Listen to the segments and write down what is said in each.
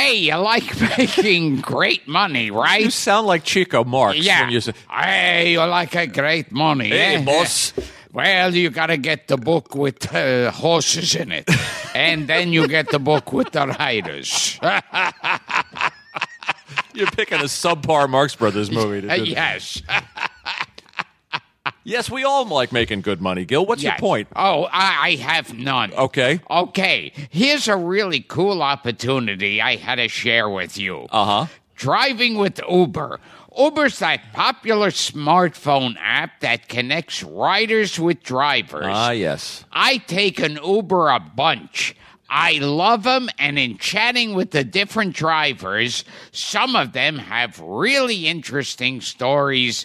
Hey, you like making great money, right? You sound like Chico Marx Yeah. when you say, Hey, you like a great money. Hey, eh? boss. Well, you got to get the book with uh, horses in it. and then you get the book with the riders. you're picking a subpar Marx Brothers movie. to do yes. Yes, we all like making good money, Gil. What's your point? Oh, I, I have none. Okay. Okay, here's a really cool opportunity I had to share with you. Uh huh. Driving with Uber. Uber's that popular smartphone app that connects riders with drivers. Ah, yes. I take an Uber a bunch. I love them, and in chatting with the different drivers, some of them have really interesting stories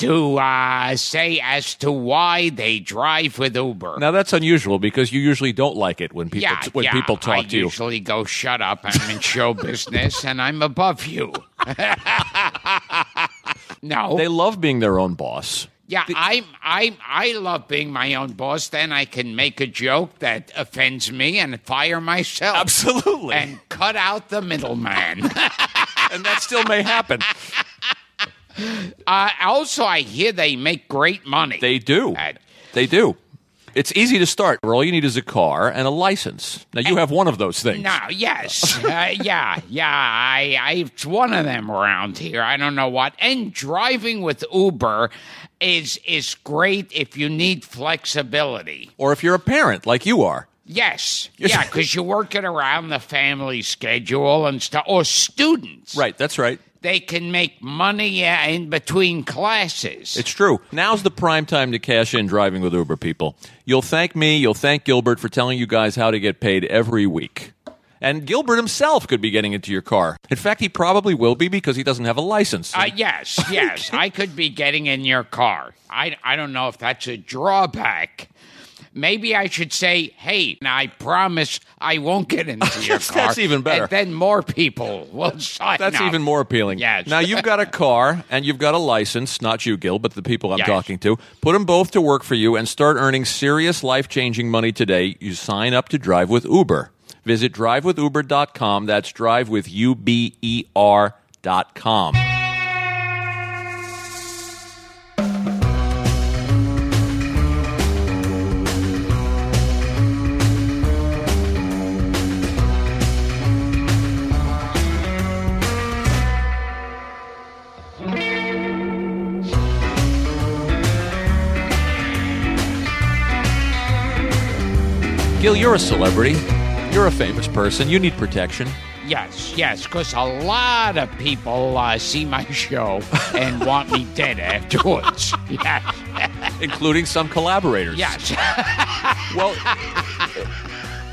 to uh, say as to why they drive with Uber. Now that's unusual because you usually don't like it when people yeah, when yeah, people talk I to you. I usually go, "Shut up! I'm in show business, and I'm above you." no, They love being their own boss. Yeah, I'm I'm I love being my own boss. Then I can make a joke that offends me and fire myself. Absolutely. And cut out the middleman. and that still may happen. Uh, also, I hear they make great money. They do. Uh, They do. It's easy to start. All you need is a car and a license. Now you have one of those things. No, yes, uh, yeah, yeah. I, I, it's one of them around here. I don't know what. And driving with Uber is is great if you need flexibility. Or if you're a parent like you are. Yes, yeah, because you're working around the family schedule and stuff. Or students, Right, that's right. They can make money in between classes. It's true. Now's the prime time to cash in driving with Uber people. You'll thank me, you'll thank Gilbert for telling you guys how to get paid every week. And Gilbert himself could be getting into your car. In fact, he probably will be because he doesn't have a license. Uh, yes, yes. I could be getting in your car. I, I don't know if that's a drawback. Maybe I should say, hey, I promise I won't get into your car. that's even better. And then more people will sign That's up. even more appealing. Yes. Now you've got a car and you've got a license, not you, Gil, but the people I'm Yes. talking to. Put them both to work for you and start earning serious life changing money today. You sign up to drive with Uber. Visit drivewithuber.com. That's drive with U B E R Gil, you're a celebrity. You're a famous person. You need protection. Yes, yes, because a lot of people uh, see my show and want me dead afterwards. Yes, including some collaborators. yes. Well,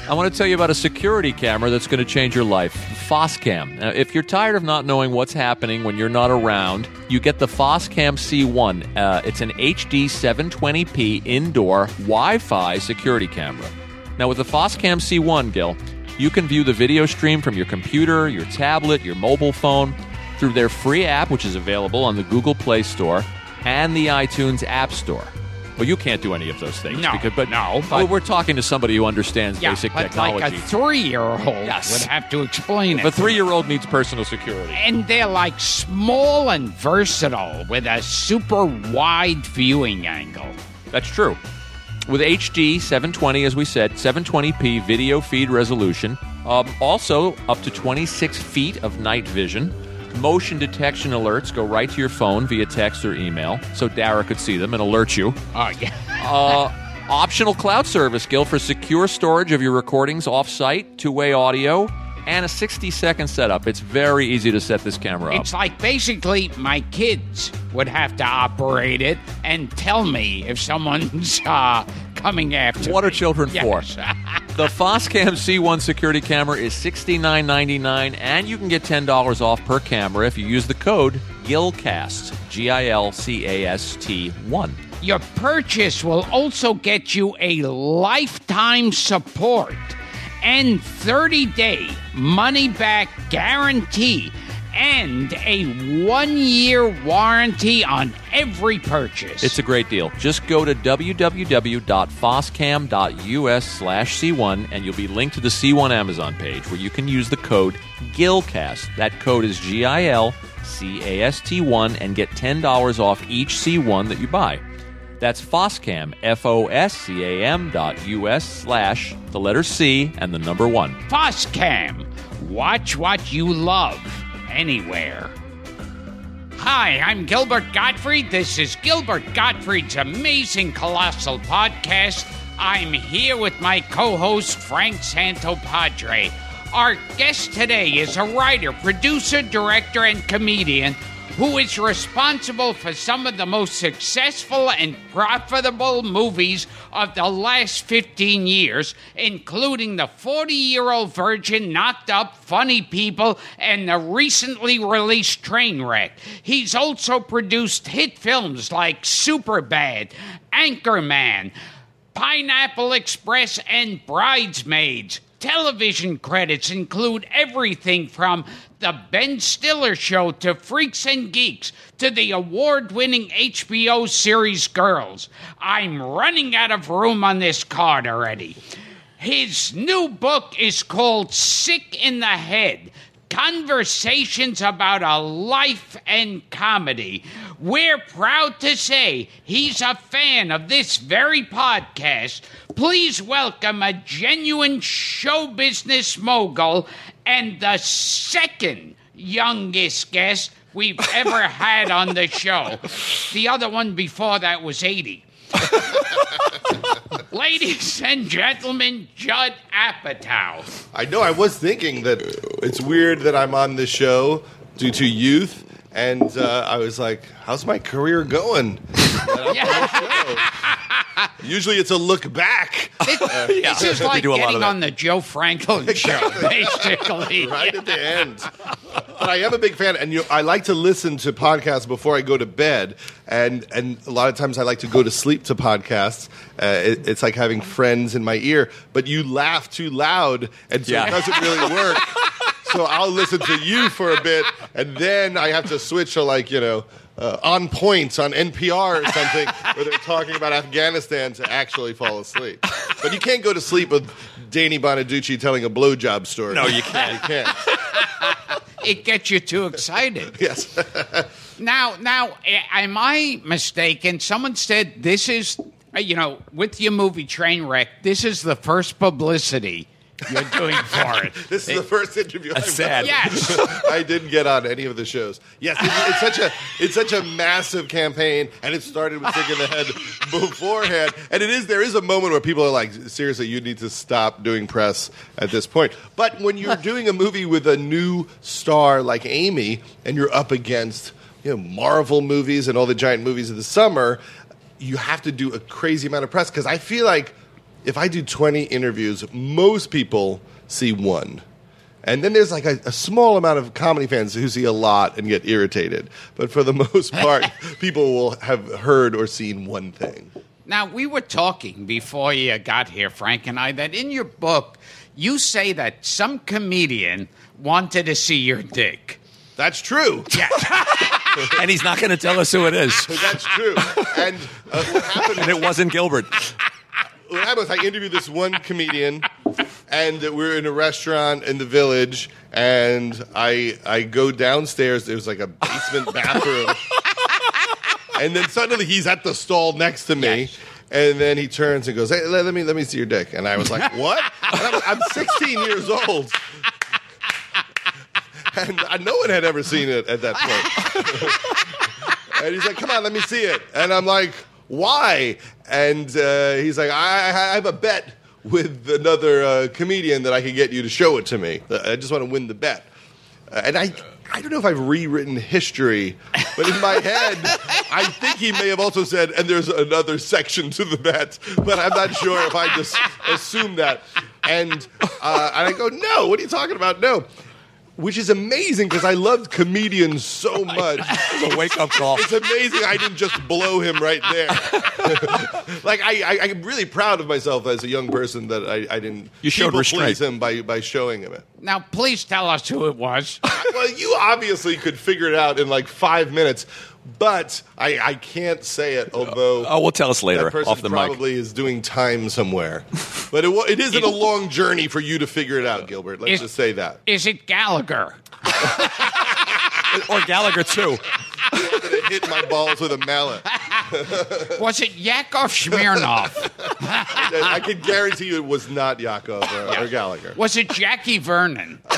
I want to tell you about a security camera that's going to change your life. Foscam. Now, if you're tired of not knowing what's happening when you're not around, you get the Foscam C1. Uh, it's an HD 720p indoor Wi-Fi security camera. Now, with the Foscam C1, Gil, you can view the video stream from your computer, your tablet, your mobile phone through their free app, which is available on the Google Play Store and the iTunes App Store. Well, you can't do any of those things. No, because, but no, well, we're talking to somebody who understands yeah, basic but technology. like a three-year-old Yes. would have to explain if it. a three-year-old needs personal security, and they're like small and versatile with a super wide viewing angle. that's true. With HD 720, as we said, 720p video feed resolution, um, also up to 26 feet of night vision. Motion detection alerts go right to your phone via text or email, so Dara could see them and alert you. Oh yeah. Uh, optional cloud service, Gil, for secure storage of your recordings off-site, two-way audio, and a 60-second setup. It's very easy to set this camera up. It's like basically my kids would have to operate it and tell me if someone's uh, coming after What me. are children Yes. for? The Foscam C1 security camera is $69.99, and you can get $10 off per camera if you use the code GILCAST, G I L C A S T 1. Your purchase will also get you a lifetime support and 30 day money back guarantee. and a one year warranty on every purchase. It's a great deal. Just go to www.foscam.us slash C1 and you'll be linked to the C1 Amazon page where you can use the code GILCAST. That code is G I L C A S T 1 and get $10 off each C1 that you buy. That's Foscam, F O S C A M dot US slash the letter C and the number one. Foscam. Watch what you love anywhere. Hi, I'm Gilbert Gottfried. This is Gilbert Gottfried's amazing colossal podcast. I'm here with my co host, Frank Santopadre. Our guest today is a writer, producer, director, and comedian who is responsible for some of the most successful and profitable movies of the last 15 years, including The 40 Year Old Virgin, Knocked Up, Funny People, and the recently released Trainwreck. He's also produced hit films like Superbad, Anchorman, Pineapple Express, and Bridesmaids. Television credits include everything from The Ben Stiller Show to Freaks and Geeks to the award winning HBO series Girls. I'm running out of room on this card already. His new book is called Sick in the Head Conversations about a Life and Comedy. We're proud to say he's a fan of this very podcast. Please welcome a genuine show business mogul and the second youngest guest we've ever had on the show. The other one before that was 80. Ladies and gentlemen, Judd Apatow. I know. I was thinking that it's weird that I'm on this show due to youth, and uh, I was like, "How's my career going?" Usually, it's a look back, This is like do a lot of getting on the Joe Franklin show, basically. right at the end. But I am a big fan, and you I like to listen to podcasts before I go to bed, and and a lot of times I like to go to sleep to podcasts. Uh, it, it's like having friends in my ear, but you laugh too loud, and so Yeah. it doesn't really work. so I'll listen to you for a bit, and then I have to switch to like you know. Uh, on points on NPR or something, where they're talking about Afghanistan to actually fall asleep. But you can't go to sleep with Danny Bonaduce telling a blowjob story. No, you can't. You can't. It gets you too excited. Yes. Now, now, am I mistaken? Someone said this is, uh, you know, with your movie Trainwreck, this is the first publicity you're doing for it. This is the first interview I've sad. done. Yes. I didn't get on any of the shows. Yes, it, it's such a it's such a massive campaign, and it started with Sick in the Head beforehand. And it is there is a moment where people are like, seriously, you need to stop doing press at this point. But when you're doing a movie with a new star like Amy, and you're up against you know Marvel movies and all the giant movies of the summer, you have to do a crazy amount of press because I feel like if I do 20 interviews, most people see one. And then there's like a, a small amount of comedy fans who see a lot and get irritated. But for the most part, people will have heard or seen one thing. Now, we were talking before you got here, Frank and I, that in your book, you say that some comedian wanted to see your dick. That's true. Yeah. and he's not going to tell us who it is. That's true. And uh, what happened And it wasn't Gilbert. What happened was I interviewed this one comedian, and we we're in a restaurant in the village, and I I go downstairs. There's like a basement bathroom, and then suddenly he's at the stall next to me. And then he turns and goes, "Hey, let, let me let me see your dick." And I was like, "What?" And I'm, I'm 16 years old, and I, no one had ever seen it at that point. And he's like, "Come on, let me see it." And I'm like, "Why?" And uh, he's like, I, "I have a bet with another uh, comedian that I can get you to show it to me. Uh, I just want to win the bet." Uh, and I, I don't know if I've rewritten history, but in my head, I think he may have also said, "And there's another section to the bet," but I'm not sure if I just assumed that. And uh, and I go, "No, what are you talking about? No." Which is amazing because I loved comedians so much. It's a wake up call. It's amazing I didn't just blow him right there. like I, I, I'm really proud of myself as a young person that I, I didn't You showed restraint. him by, by showing him it. Now, please tell us who it was. well, you obviously could figure it out in like five minutes, but I, I can't say it. Although Oh, we'll tell us later that person off the mic. probably is doing time somewhere, but it, it isn't a long journey for you to figure it out, Gilbert. Let's Is- just say that. Is it Gallagher? Or Gallagher too. I'm gonna hit my balls with a mallet. Was it Yakov Smirnoff? I can guarantee you it was not Yakov or, or Gallagher. Was it Jackie Vernon?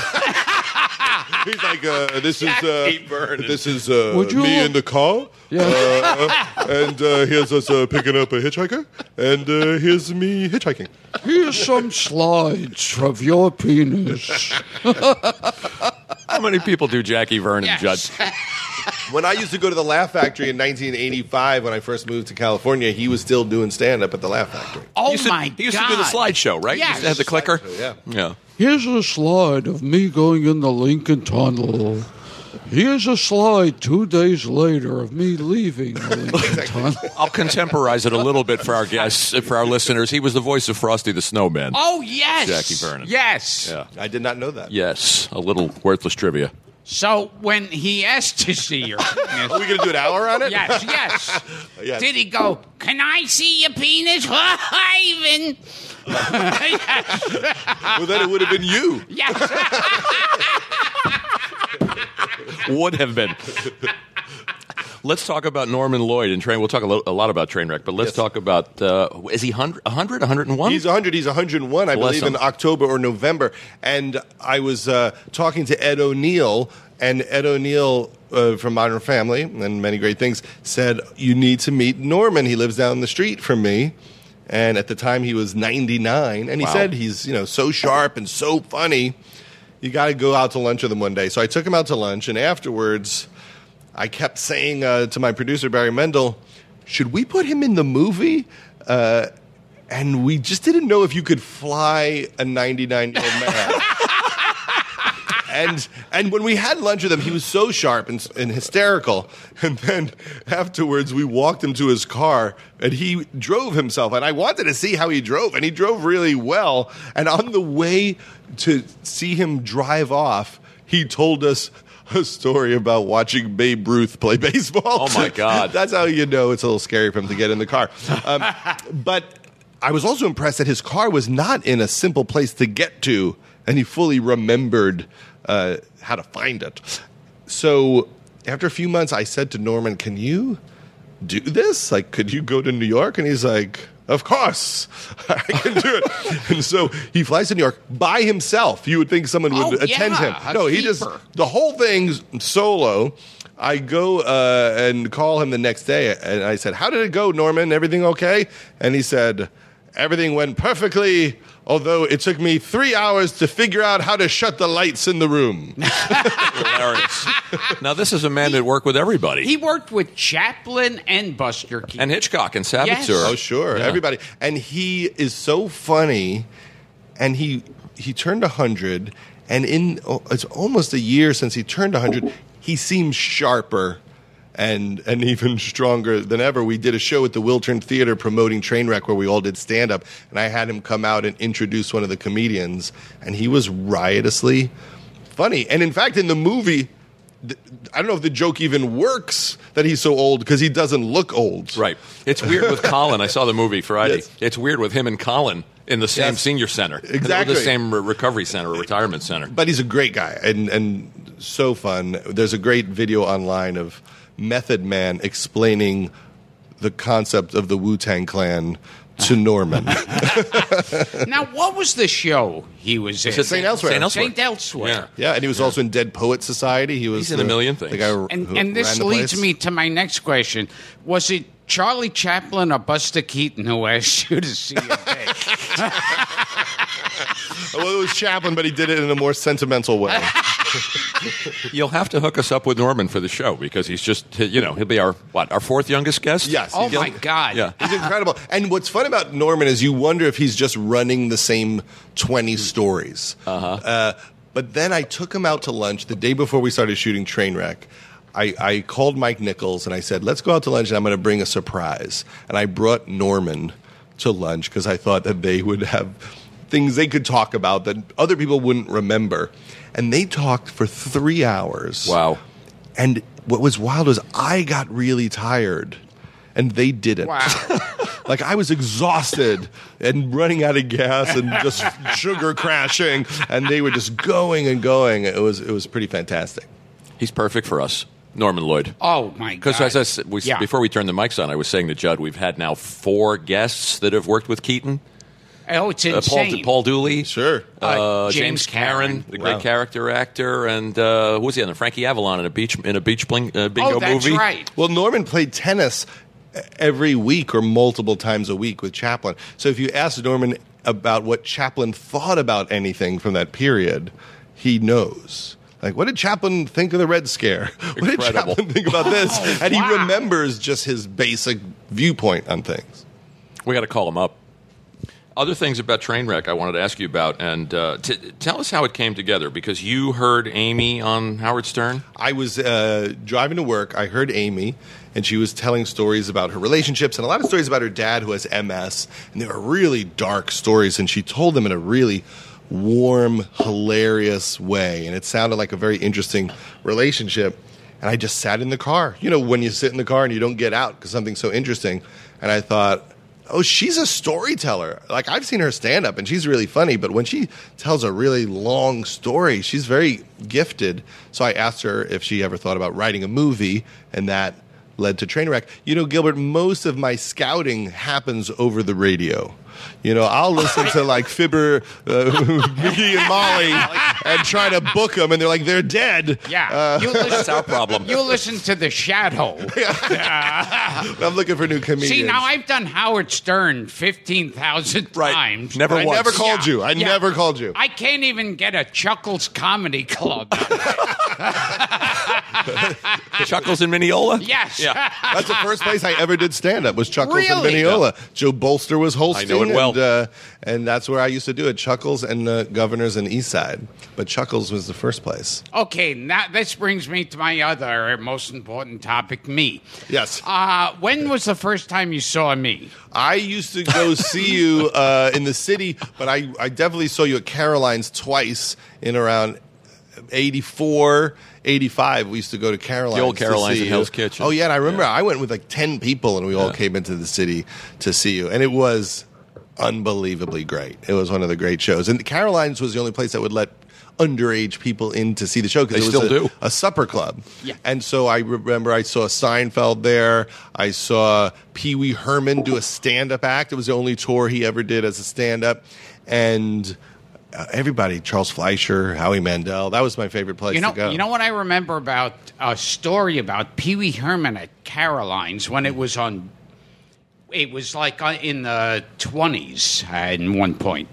He's like, uh, this is uh, this is uh, Would you me lo- in the car, uh, and uh, here's us uh, picking up a hitchhiker, and uh, here's me hitchhiking. Here's some slides of your penis. How many people do Jackie Vernon Yes. judge? When I used to go to the Laugh Factory in 1985, when I first moved to California, he was still doing stand up at the Laugh Factory. Oh He used to, my he used God! to do the slideshow, right? He used to have the clicker. Yeah. Yeah. Here's a slide of me going in the Lincoln Tunnel. Here's a slide two days later of me leaving the Lincoln Tunnel. I'll contemporize it a little bit for our guests, for our listeners. He was the voice of Frosty the Snowman. Oh yes, Jackie Vernon. Yes. Yeah. I did not know that. Yes, a little worthless trivia. So when he asked to see your penis, Are we going to do an hour on it? yes, yes. Yes. Did he go? Can I see your penis, Ivan? yes. Well, then it would have been you. Yes. Would have been. Let's talk about Norman Lloyd and train. We'll talk a, lo- a lot about Trainwreck, but let's Yes. talk about uh, is he 100, 100 101? He's 100. He's 101, I Bless believe, him. in October or November. And I was uh, talking to Ed O'Neill, and Ed O'Neill uh, from Modern Family and many great things said, You need to meet Norman. He lives down the street from me. And at the time, he was 99. And he Wow. said, He's you know so sharp and so funny. You got to go out to lunch with him one day. So I took him out to lunch, and afterwards, I kept saying uh, to my producer, Barry Mendel, Should we put him in the movie? Uh, and we just didn't know if you could fly a 99 year old man. and and when we had lunch with him, he was so sharp and, and hysterical. And then afterwards, we walked him to his car, and he drove himself. And I wanted to see how he drove, and he drove really well. And on the way to see him drive off, he told us. A story about watching Babe Ruth play baseball. Oh, my God. That's how you know it's a little scary for him to get in the car. Um, but I was also impressed that his car was not in a simple place to get to, and he fully remembered uh, how to find it. So after a few months, I said to Norman, "Can you do this? Like, could you go to New York?" And he's like. Of course, I can do it. and so he flies to New York by himself. You would think someone would Oh, attend yeah, him. No, he just the whole thing's solo. I go uh, and call him the next day, and I said, "How did it go, Norman? Everything okay?" And he said, "Everything went perfectly." Although it took me three hours to figure out how to shut the lights in the room. Hilarious. now, this is a man that worked with everybody. he worked with Chaplin and Buster Keaton. and Hitchcock and Saboteur. Yes. Oh, sure, Yeah. everybody. And he is so funny, and he he turned hundred, and in oh, it's almost a year since he turned hundred. He seems sharper. And, and even stronger than ever. We did a show at the Wiltern Theater promoting Trainwreck where we all did stand up, and I had him come out and introduce one of the comedians, and he was riotously funny. And in fact, in the movie, th- I don't know if the joke even works that he's so old because he doesn't look old. Right. It's weird with Colin. I saw the movie Friday. Yes. It's weird with him and Colin in the same Yes. senior center. Exactly. The same re- recovery center retirement center. but he's a great guy and and so fun. There's a great video online of Method Man explaining the concept of the Wu Tang Clan to Norman. now, what was the show he was in? St. Elsewhere? St. Elsewhere. St. Elsewhere. Yeah. yeah, and he was also in Dead Poet Society. He was He's in a the- million the things. guy who- And, who and this ran the leads place. me to my next question. Was it Charlie Chaplin or Buster Keaton who asked you to see your? Well, it was Chaplin, but he did it in a more sentimental way. You'll have to hook us up with Norman for the show because he's just, you know, he'll be our, what, our fourth youngest guest? Yes. oh, He'll- my God. Yeah. He's incredible. And what's fun about Norman is you wonder if he's just running the same 20 stories. Uh-huh. Uh, But then I took him out to lunch the day before we started shooting Trainwreck. I, I called Mike Nichols and I said, let's go out to lunch and I'm going to bring a surprise. And I brought Norman to lunch because I thought that they would have things they could talk about that other people wouldn't remember. And they talked for three hours. Wow. And what was wild was I got really tired and they didn't. Wow. Like I was exhausted and running out of gas and just sugar crashing, and they were just going and going. It was it was pretty fantastic. He's perfect for us, Norman Lloyd. Oh my god! Because as I said, we, Yeah. before we turned the mics on, I was saying to Judd, we've had now four guests that have worked with Keaton. Oh, it's Uh, Paul, insane. Paul Dooley, Sure. uh, Uh, James, James Karen, Karen. the great Wow. character actor, and uh, who was he on? Frankie Avalon in a beach in a beach bling, uh, bingo oh, that's movie. right. Well, Norman played tennis every week or multiple times a week with Chaplin. So if you ask Norman about what Chaplin thought about anything from that period, he knows. Like, what did Chaplin think of the Red Scare? What did Chaplin think about this? Oh, and he wow. remembers just his basic viewpoint on things. We got to call him up. Other things about Trainwreck I wanted to ask you about, and uh, t- tell us how it came together because you heard Amy on Howard Stern. I was uh, driving to work. I heard Amy, and she was telling stories about her relationships and a lot of stories about her dad who has MS. And they were really dark stories, and she told them in a really warm, hilarious way. And it sounded like a very interesting relationship. And I just sat in the car. You know, when you sit in the car and you don't get out because something's so interesting. And I thought, oh, she's a storyteller. Like I've seen her stand up and she's really funny, but when she tells a really long story, she's very gifted. So I asked her if she ever thought about writing a movie, and that led to Trainwreck. You know, Gilbert, most of my scouting happens over the radio. You know, I'll listen to like Fibber, uh, McGee, and Molly and try to book them, and they're like, they're dead. Yeah, you listen, That's our problem. You listen to the Shadow. Yeah. I'm looking for new comedians. See, now I've done Howard Stern fifteen thousand Right. times. Never I once. never called Yeah, you. I yeah. never called you. I can't even get a Chuckles Comedy Club. Chuckles in Mineola. yes. Yeah. That's the first place I ever did stand up was Chuckles and Really? Mineola. Joe Bolster was hosting. I know it well. And, uh, and that's where I used to do it. Chuckles and uh, Governors and East Side. But Chuckles was the first place. Okay, now this brings me to my other most important topic: me. Yes. Uh, when was the first time you saw me? I used to go see you uh, in the city, but I, I definitely saw you at Caroline's twice in around 84, 85. We used to go to Caroline's. The old Caroline's see in. Hell's Kitchen. Oh, yeah. And I remember Yeah. I went with like 10 people and we all came into the city to see you. And it was unbelievably great. It was one of the great shows. And Caroline's was the only place that would let underage people in to see the show because They it was still a, do. a supper club. Yeah. And so I remember I saw Seinfeld there. I saw Pee Wee Herman do a stand up act. It was the only tour he ever did as a stand up. And uh, everybody, Charles Fleischer, Howie Mandel, that was my favorite place You know, to go. you know what I remember about a story about Pee Wee Herman at Caroline's when it was on. It was like uh, in the twenties at one point,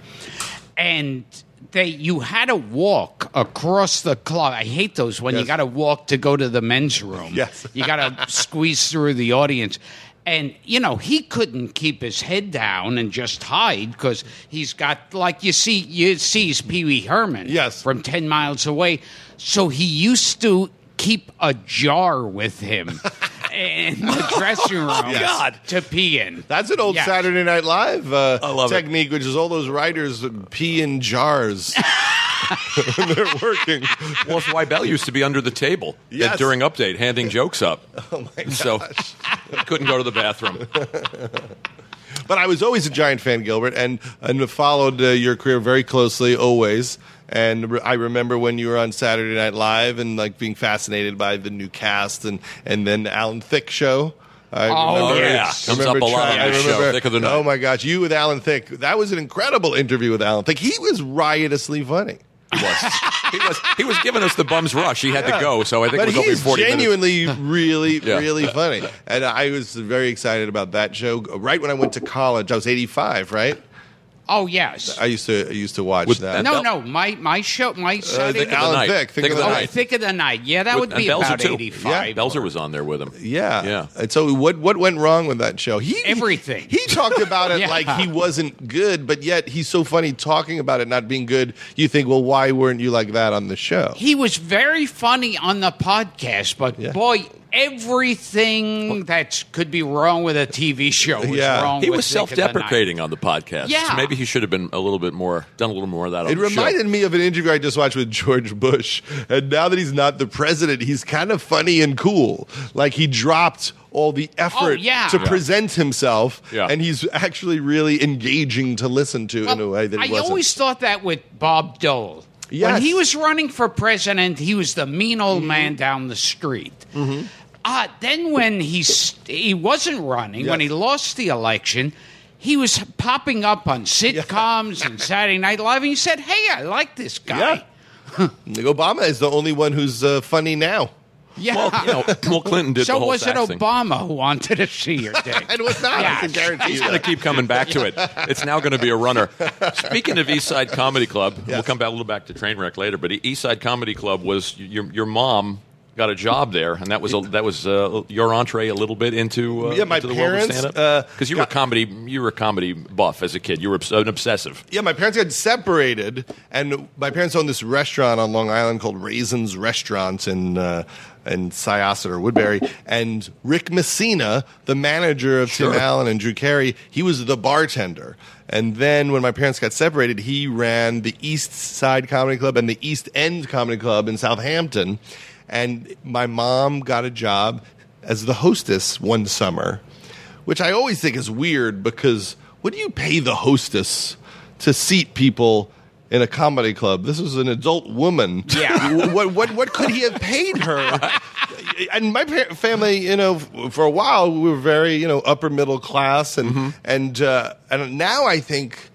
and they you had to walk across the club. I hate those when you got to walk to go to the men's room. Yes. you got to squeeze through the audience. And you know he couldn't keep his head down and just hide because he's got like you see you sees Pee Wee Herman Yes. from 10 miles away. So he used to keep a jar with him in the dressing room God. to pee in. That's an old Yes. Saturday Night Live uh, I love it. technique, which is all those writers pee in jars when they're working. Well, it's why Bell used to be under the table Yes. at- during update, handing jokes up. Oh my gosh. So couldn't go to the bathroom. But I was always a giant fan, Gilbert, and and followed uh, your career very closely, always. And re- I remember when you were on Saturday Night Live and like being fascinated by the new cast, and and then Alan Thicke show. I Oh, remember, yeah. I Comes remember up a lot trying- on this show, remember- Thicke of the Night. Oh my gosh, you with Alan Thicke. That was an incredible interview with Alan Thicke. He was riotously funny. He was. He was. He was giving us the bums rush. He had to go, so I think but it was only forty minutes. genuinely really, Yeah. really funny. And I was very excited about that show. Right when I went to college, I was 85, right? Oh yes. I used to I used to watch With- that. and no, Bell- no. My my show. My Uh, Saturday. the Alan Night. Thicke, Think, of the, oh, Night. thick of the night. Yeah, that With- would be and Belzer about too. eighty-five. Belzer was on there with him. Yeah, Yeah. And so, what what went wrong with that show? He Everything. He, he talked about it Yeah. like he wasn't good, but yet he's so funny talking about it not being good. You think, well, why weren't you like that on the show? He was very funny on the podcast, but Yeah. boy, everything that could be wrong with a TV show was Yeah. wrong. He with was Thick of the self-deprecating on the podcast. Yeah. So maybe he should have been a little bit more, done a little more of that. On It the show. reminded me of an interview I just watched with George Bush. And now that he's not the president, he's kind of funny and cool. Like he dropped all the oh, effort Oh, yeah. to Yeah. present himself, Yeah. and he's actually really engaging to listen to in a way that he I wasn't. always thought that with Bob Dole. Yes. When he was running for president, he was the mean old man down the street. Mm-hmm. Uh, then when he st- he wasn't running, when he lost the election, he was popping up on sitcoms and Saturday Night Live, and he said, "Hey, I like this guy." Yeah. Obama is the only one who's uh, funny now. Yeah. Well, you know, well, Clinton did so the whole was it sax thing. Obama who wanted to see your dick? It was not. I can guarantee He's you going to keep coming back to it. It's now going to be a runner. Speaking of East Side Comedy Club, we'll come back a little back to Trainwreck later. But East Side Comedy Club was your your mom got a job there, and that was a, that was uh, your entree a little bit into uh, Yeah, my into the parents, world of stand uh, up because you were a got- comedy you were a comedy buff as a kid. You were obs- an obsessive. Yeah, my parents got separated, and my parents owned this restaurant on Long Island called Raisins Restaurant in in Syosset or Woodbury. And Rick Messina, the manager of Sure. Tim Allen and Drew Carey, he was the bartender. And then when my parents got separated, he ran the East Side Comedy Club and the East End Comedy Club in Southampton. And my mom got a job as the hostess one summer which I always think is weird because what do you pay the hostess to seat people in a comedy club? This is an adult woman. Yeah. what what what could he have paid her? And my family, you know, for a while we were very, you know, upper middle class, and and uh, and now I think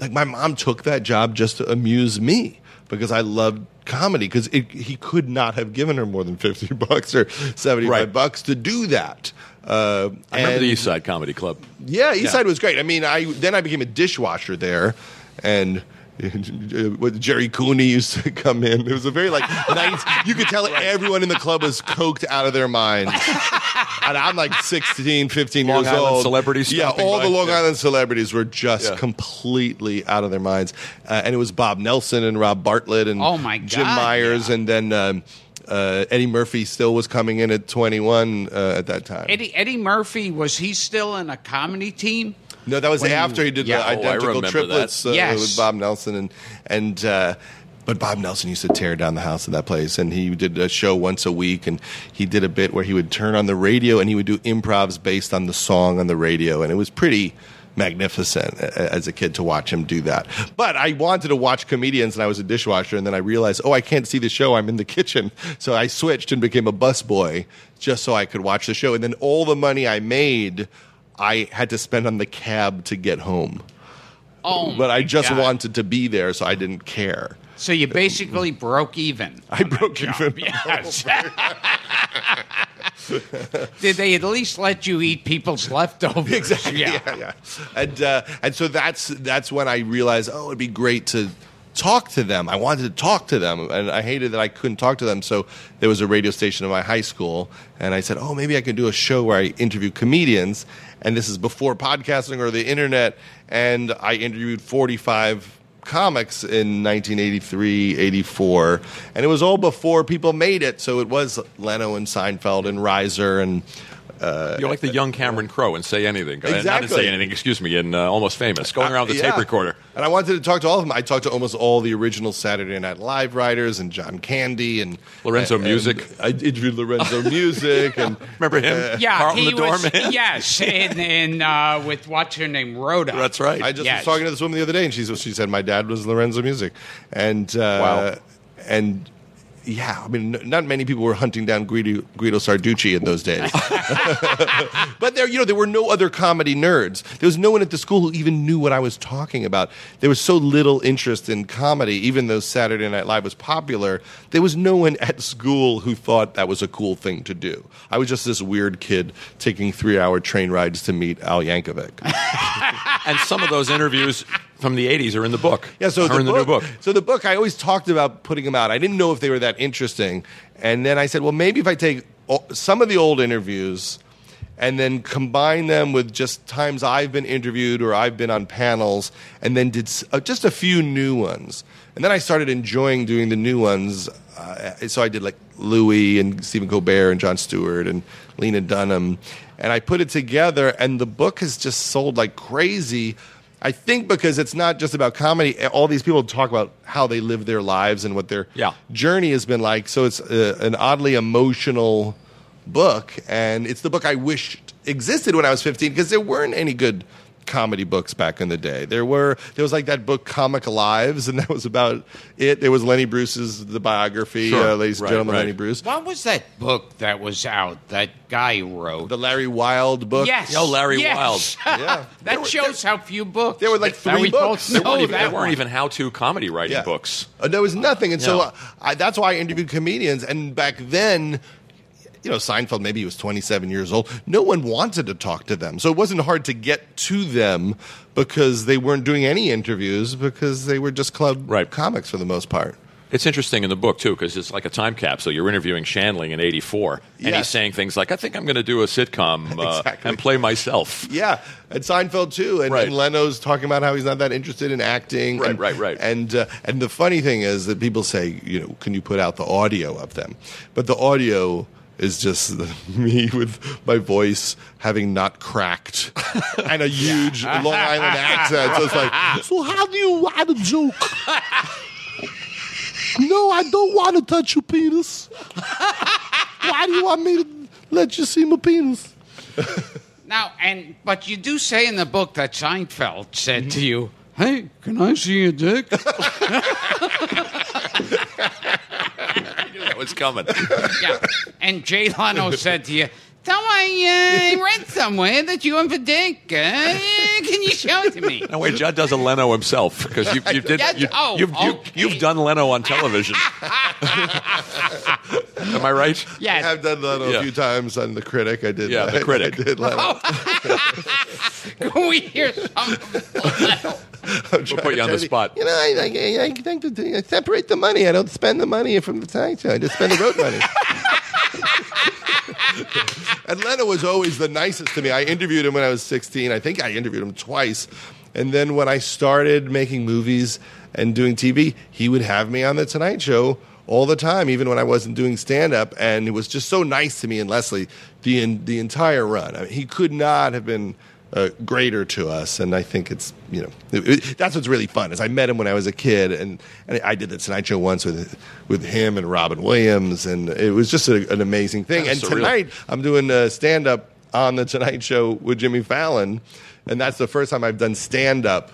like my mom took that job just to amuse me because I loved comedy because he could not have given her more than 50 bucks or 75 Right. bucks to do that. Uh, I remember and- the East Side Comedy Club. yeah, East Yeah. Side was great. I mean, I then I became a dishwasher there, and Gerry Cooney used to come in. It was a very like nice. You could tell everyone in the club was coked out of their minds. And I'm like 16, 15 Long years Island old. celebrities Yeah, all by. the Long Yeah. Island celebrities were just Yeah. completely out of their minds. Uh, and it was Bob Nelson and Rob Bartlett and Oh, my Jim Myers, yeah. and then. Um, uh, Eddie Murphy still was coming in at 21 uh, at that time. Eddie Eddie Murphy was he still in a comedy team? No, that was When- after he did yeah. the Oh, identical remember triplets uh, Yes. with Bob Nelson and and. Uh, but Bob Nelson used to tear down the house of that place, and he did a show once a week, and he did a bit where he would turn on the radio and he would do improvs based on the song on the radio, and it was pretty magnificent as a kid to watch him do that. But I wanted to watch comedians, and I was a dishwasher, and then I realized, oh, I can't see the show. I'm in the kitchen, so I switched and became a busboy just so I could watch the show, and then all the money I made. I had to spend on the cab to get home. Oh, But I just God. wanted to be there, so I didn't care. So you basically broke even. I broke job. even. Yes. Did they at least let you eat people's leftovers? Exactly. Yeah. Yeah, yeah. And uh, and so that's that's when I realized, oh, it'd be great to talk to them. I wanted to talk to them, and I hated that I couldn't talk to them. So there was a radio station in my high school, and I said, oh, maybe I can do a show where I interview comedians. And this is before podcasting or the internet, and I interviewed forty five comics in 1983, 84, and it was all before people made it. So it was Leno and Seinfeld and Reiser and You're like the young Cameron Crowe and say anything. Uh, Not to Exactly. say anything. Excuse me. In uh, Almost Famous, going around with the Yeah. tape recorder. And I wanted to talk to all of them. I talked to almost all the original Saturday Night Live writers and John Candy and Lorenzo and- Music. I interviewed Lorenzo Music and Remember him? Yeah, Carlton he the was. doorman. Yes, and, and uh, with what's her name, Rhoda. That's right. I just Yes. was talking to this woman the other day, and she she said my dad was Lorenzo Music, and uh, Wow. and yeah, I mean, n- not many people were hunting down Guido, Guido Sarducci in those days. but there, you know, there were no other comedy nerds. There was no one at the school who even knew what I was talking about. There was so little interest in comedy, even though Saturday Night Live was popular. There was no one at school who thought that was a cool thing to do. I was just this weird kid taking three-hour train rides to meet Al Yankovic. and some of those interviews from the '80s are in the book. Yeah, so are the in the book, new book. So the book, I always talked about putting them out. I didn't know if they were that interesting, and then I said, well, maybe if I take some of the old interviews and then combine them with just times I've been interviewed or I've been on panels, and then did uh, just a few new ones, and then I started enjoying doing the new ones. Uh, so I did like Louis and Stephen Colbert and Jon Stewart and Lena Dunham, and I put it together, and the book has just sold like crazy. I think because it's not just about comedy. All these people talk about how they live their lives and what their Yeah. journey has been like. So it's uh, an oddly emotional book, and it's the book I wished existed when I was 15 because there weren't any good comedy books back in the day. There were there was like that book Comic Lives, and that was about it. There was Lenny Bruce's the biography, Sure. uh, ladies and gentlemen, right. Lenny Bruce, What was that book that was out that guy wrote? the Larry Wilde book. yes. Oh, Larry yes. Yeah. There that were- shows how few books. there were like three we books. both There weren't even, there weren't even how-to comedy writing Yeah. books. Uh, there was nothing, and so No. uh, I, that's why I interviewed comedians. And back then, you know, Seinfeld maybe he was 27 years old. No one wanted to talk to them, so it wasn't hard to get to them because they weren't doing any interviews because they were just club Right. comics for the most part. It's interesting in the book too because it's like a time capsule. You're interviewing Shandling in '84, and Yes. he's saying things like, "I think I'm going to do a sitcom uh, Exactly. and play myself." Yeah, and Seinfeld too, and, Right. and Leno's talking about how he's not that interested in acting. Right, and, right, right. And uh, and the funny thing is that people say, you know, can you put out the audio of them? But the audio is just me with my voice having not cracked and a huge Long Island accent. So it's like, so how do you write a joke? no, I don't want to touch your penis. Why do you want me to let you see my penis? Now, and but you do say in the book that Seinfeld said to you, Hey, can I see your dick? Coming. yeah, and Jay Leno said to you, "So I uh, read somewhere that you have a dick. Uh, can you show it to me?" no, wait, Judd does a Leno himself because you, you did. You, oh, you've, you, okay. you've done Leno on television. Am I right? Yes. I've done Leno Yeah. a few times on The Critic. I did. Yeah, The I- Critic. I did Leno. Oh. Can we hear some of Leno? We'll put you on the spot. You know, I, I, I think that I separate the money. I don't spend the money from the tax. I just spend the road money. and Leno was always the nicest to me. I interviewed him when I was 16. I think I interviewed him twice. And then when I started making movies and doing TV, he would have me on The Tonight Show all the time, even when I wasn't doing stand up. And it was just so nice to me and Leslie the, the entire run. I mean, he could not have been uh, greater to us. And I think it's, you know, it- it- that's what's really fun is I met him when I was a kid and, and I did the Tonight Show once with, with him and Robin Williams. And it was just a, an amazing thing. That's and surreal. tonight I'm doing a stand up on the Tonight Show with Jimmy Fallon. And that's the first time I've done stand up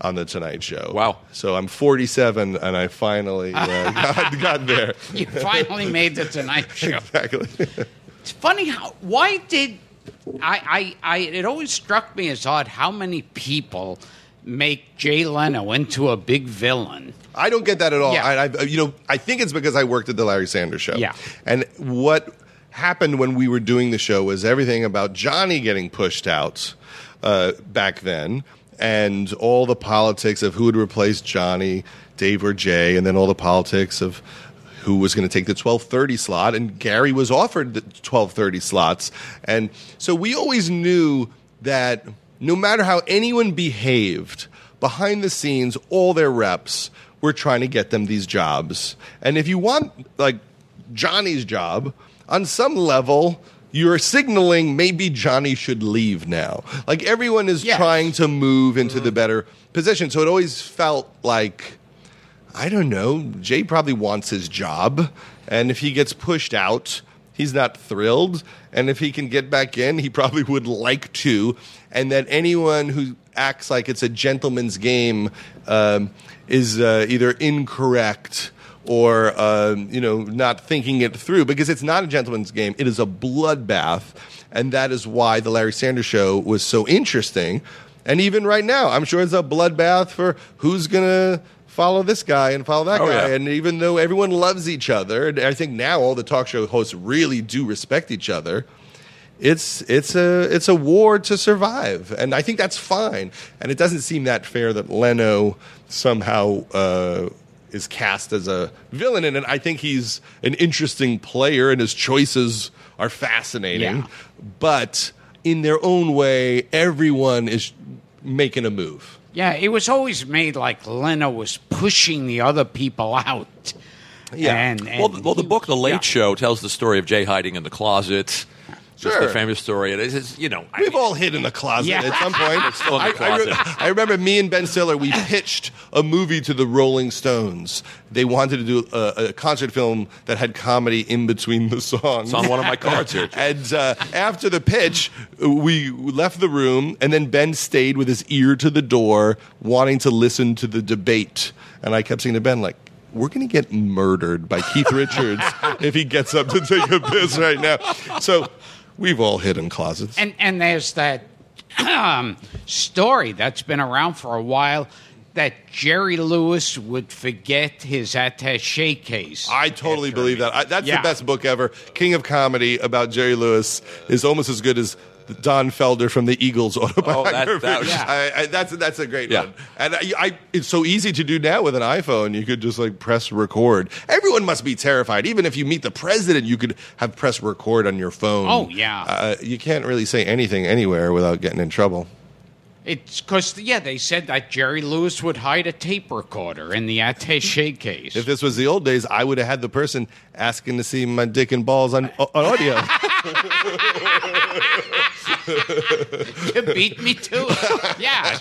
on the Tonight Show. Wow. So I'm 47 and I finally uh, got, got there. You finally made the Tonight Show. Exactly. It's funny how why did I, I I it always struck me as odd how many people make Jay Leno into a big villain. I don't get that at all. Yeah. I, I, you know, I think it's because I worked at the Larry Sanders Show. Yeah. And what happened when we were doing the show was everything about Johnny getting pushed out uh, back then, and all the politics of who would replace Johnny, Dave or Jay, and then all the politics of who was going to take the 1230 slot and Garry was offered the 1230 slots. And so we always knew that no matter how anyone behaved behind the scenes all their reps were trying to get them these jobs. And if you want like Johnny's job on some level you're signaling maybe Johnny should leave now like everyone is Yes. trying to move into the better position so it always felt like I don't know. Jay probably wants his job, and if he gets pushed out, he's not thrilled. And if he can get back in, he probably would like to. And that anyone who acts like it's a gentleman's game um, is uh, either incorrect or um, you know not thinking it through because it's not a gentleman's game. It is a bloodbath, and that is why the Larry Sanders Show was so interesting. And even right now, I'm sure it's a bloodbath for who's gonna follow this guy and follow that Oh, guy. yeah. And even though everyone loves each other, and I think now all the talk show hosts really do respect each other. it's it's a it's a war to survive, and I think that's fine. And it doesn't seem that fair that Leno somehow uh, is cast as a villain in it. I think he's an interesting player, and his choices are fascinating. Yeah. But in their own way, everyone is making a move. Yeah, it was always made like Leno was pushing the other people out. Yeah. And, and Well, the, well, the book, The Late yeah. Show, tells the story of Jay hiding in the closet. Just Sure. the famous story. It is, it's, you know, We've mean, all hid in the closet Yeah. at some point. still in the I- I, re- I remember me and Ben Stiller, we pitched a movie to the Rolling Stones. They wanted to do a, a concert film that had comedy in between the songs. it's on one of my cards here. And uh, after the pitch, we left the room, and then Ben stayed with his ear to the door, wanting to listen to the debate. And I kept saying to Ben, like, we're going to get murdered by Keith Richards if he gets up to take a piss right now. So we've all hid in closets. And and there's that um, story that's been around for a while that Jerry Lewis would forget his attaché case. I totally believe that. I, that's Yeah. the best book ever. King of Comedy about Jerry Lewis is almost as good as Don Felder from the Eagles autobiography. that was- Yeah. I, I, that's that's a great Yeah. one. And I, I, it's so easy to do now with an iPhone. You could just like press record. Everyone must be terrified. Even if you meet the president, you could have press record on your phone. Oh, yeah. Uh, you can't really say anything anywhere without getting in trouble. It's because yeah, they said that Jerry Lewis would hide a tape recorder in the attaché case. If this was the old days, I would have had the person asking to see my dick and balls on, on audio. you beat me to it. Yeah.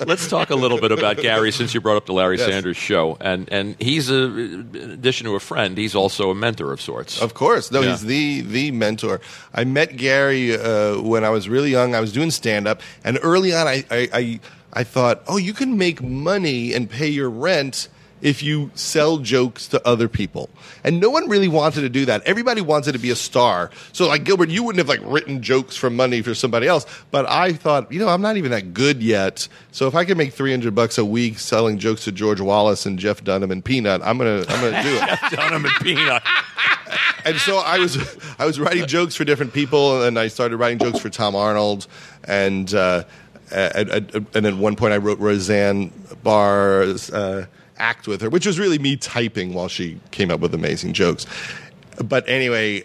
Let's talk a little bit about Garry, since you brought up the Larry Yes. Sanders Show, and and he's a, in addition to a friend, he's also a mentor of sorts. Of course, no, Yeah. he's the the mentor. I met Garry uh, when I was really young. I was doing stand up, and early on, I, I I I thought, oh, you can make money and pay your rent if you sell jokes to other people. And no one really wanted to do that. Everybody wanted to be a star. So like Gilbert, you wouldn't have like written jokes for money for somebody else. But I thought, you know, I'm not even that good yet. So if I can make 300 bucks a week selling jokes to George Wallace and Jeff Dunham and Peanut, I'm going to I'm going to do it. Dunham and Peanut. and so I was I was writing jokes for different people, and I started writing jokes for Tom Arnold, and uh, and, and, and at one point I wrote Roseanne Barr's uh, act with her, which was really me typing while she came up with amazing jokes. But anyway.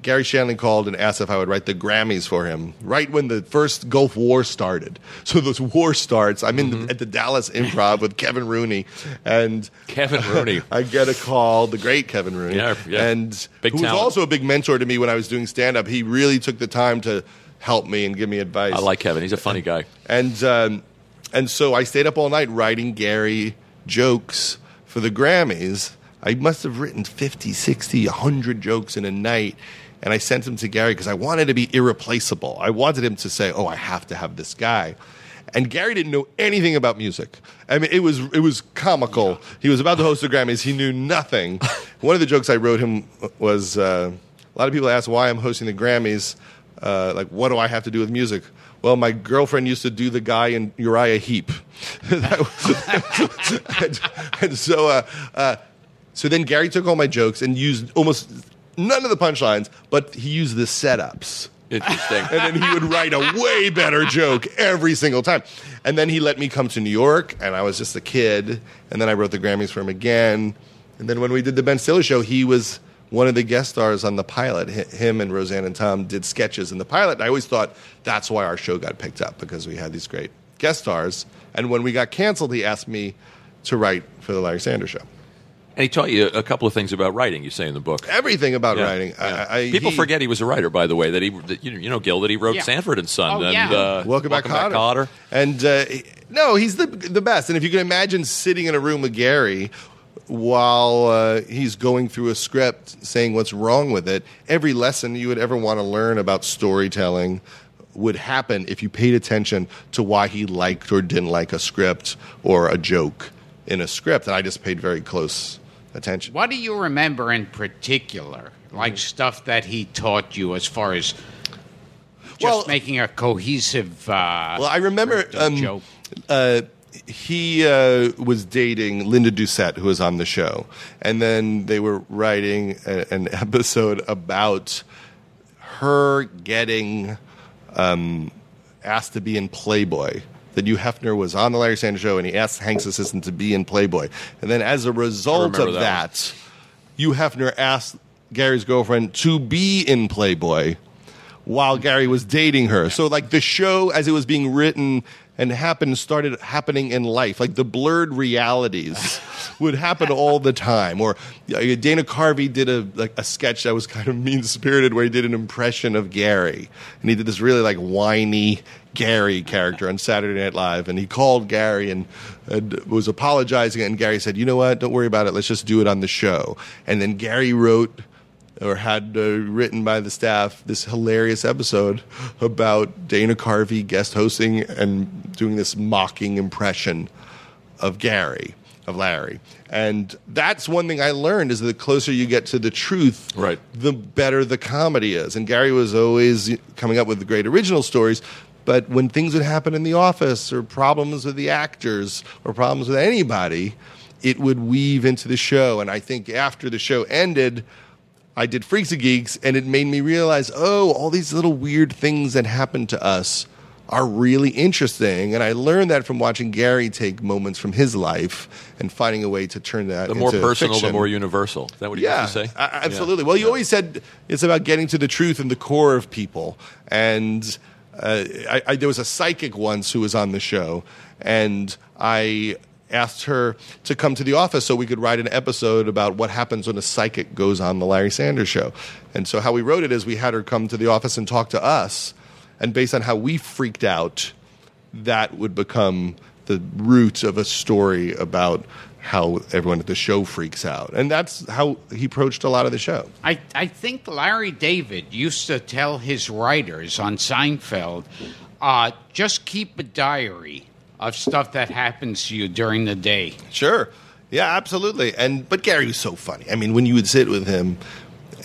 Garry Shandling called and asked if I would write the Grammys for him right when the first Gulf War started. So this war starts. I'm in the, at the Dallas Improv with Kevin Rooney, and Kevin Rooney. I get a call, the great Kevin Rooney, Yeah, yeah. and Big who was also a big mentor to me when I was doing stand up. He really took the time to help me and give me advice. I like Kevin. He's a funny guy. and um, and so I stayed up all night writing Garry jokes for the Grammys. I must have written 50, 60, 100 jokes in a night. And I sent them to Garry because I wanted to be irreplaceable. I wanted him to say, "Oh, I have to have this guy." And Garry didn't know anything about music. I mean, it was it was comical. He was about to host the Grammys. He knew nothing. One of the jokes I wrote him was uh, a lot of people ask why I'm hosting the Grammys. Uh, like, what do I have to do with music? Well, my girlfriend used to do the guy in Uriah Heep. Was- and, and so, uh, uh, so then Garry took all my jokes and used almost none of the punchlines, but he used the setups Interesting. and then he would write a way better joke every single time. And then he let me come to New York, and I was just a kid. And then I wrote the Grammys for him again. And then when we did the Ben Stiller show, he was one of the guest stars on the pilot. Him and Roseanne and Tom did sketches in the pilot. And I always thought that's why our show got picked up because we had these great guest stars. And when we got canceled, he asked me to write for the Larry Sanders Show. And he taught you a couple of things about writing. You say in the book. Everything about Yeah, writing. yeah. I, I, People he- forget he was a writer, by the way. That he, that, you know, you know, Gil, that he wrote Yeah. Sanford and Son Oh, and yeah. uh, Welcome, back, Kotter. And uh, no, he's the the best. And if you can imagine sitting in a room with Garry while uh, he's going through a script, saying what's wrong with it, every lesson you would ever want to learn about storytelling would happen if you paid attention to why he liked or didn't like a script or a joke in a script. And I just paid very close attention. What do you remember in particular, like stuff that he taught you as far as just Well- making a cohesive? Uh, Well, I remember um, joke. uh, he uh, was dating Linda Doucette, who was on the show, and then they were writing a, an episode about her getting um, asked to be in Playboy. That Hugh Hefner was on the Larry Sanders Show, and he asked Hank's assistant to be in Playboy. And then, as a result of that that, Hugh Hefner asked Garry's girlfriend to be in Playboy while Garry was dating her. So like the show as it was being written and happened started happening in life. Like the blurred realities would happen all the time. Or Dana Carvey did a like a sketch that was kind of mean spirited where he did an impression of Garry. And he did this really like whiny Garry character on Saturday Night Live, and he called Garry and, and was apologizing, and Garry said, "You know what? Don't worry about it. Let's just do it on the show." And then Garry wrote or had uh, written by the staff this hilarious episode about Dana Carvey guest hosting and doing this mocking impression of Garry, of Larry. And that's one thing I learned is that the closer you get to the truth, Right. the better the comedy is. And Garry was always coming up with the great original stories. But when things would happen in the office or problems with the actors or problems with anybody, it would weave into the show. And I think after the show ended, I did Freaks and Geeks, and it made me realize, oh, all these little weird things that happen to us are really interesting. And I learned that from watching Garry take moments from his life and finding a way to turn that The more personal, fiction. the more universal. Is that what you Yeah, used to say? a- absolutely. Well, you always said it's about getting to the truth and the core of people. And uh, I, I, there was a psychic once who was on the show, and I asked her to come to the office so we could write an episode about what happens when a psychic goes on the Larry Sanders Show. And so how we wrote it is we had her come to the office and talk to us, and based on how we freaked out, that would become the root of a story about how everyone at the show freaks out. And that's how he approached a lot of the show. I, I think Larry David used to tell his writers on Seinfeld, uh, just keep a diary of stuff that happens to you during the day. Sure. Yeah, absolutely. And but Garry was so funny. I mean, when you would sit with him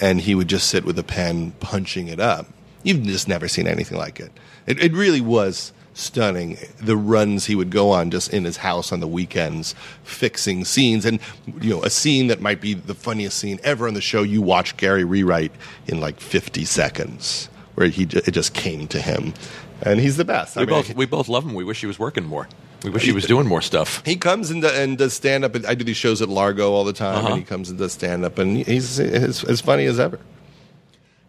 and he would just sit with a pen punching it up, you've just never seen anything like it. It, it really was stunning the runs he would go on just in his house on the weekends fixing scenes and you know a scene that might be the funniest scene ever on the show you watch Garry rewrite in like 50 seconds where he it just came to him and he's the best I we mean, both we both love him. We wish he was working more. We wish he was doing more stuff. He comes and, and does stand up. I do these shows at Largo all the time, Uh-huh. and he comes and does stand up, and he's as, as funny as ever.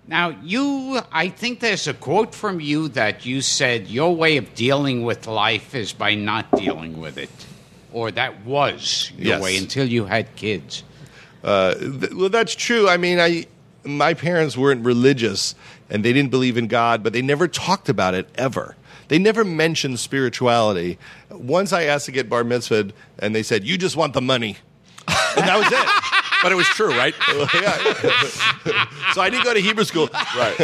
Now, you, I think there's a quote from you that you said your way of dealing with life is by not dealing with it. Or that was your Yes. way until you had kids. Uh, th- well, that's true. I mean, I my parents weren't religious, and they didn't believe in God, but they never talked about it ever. They never mentioned spirituality. Once I asked to get bar mitzvahed, and they said, "You just want the money," and that was it. But it was true, right? so I didn't go to Hebrew school. right.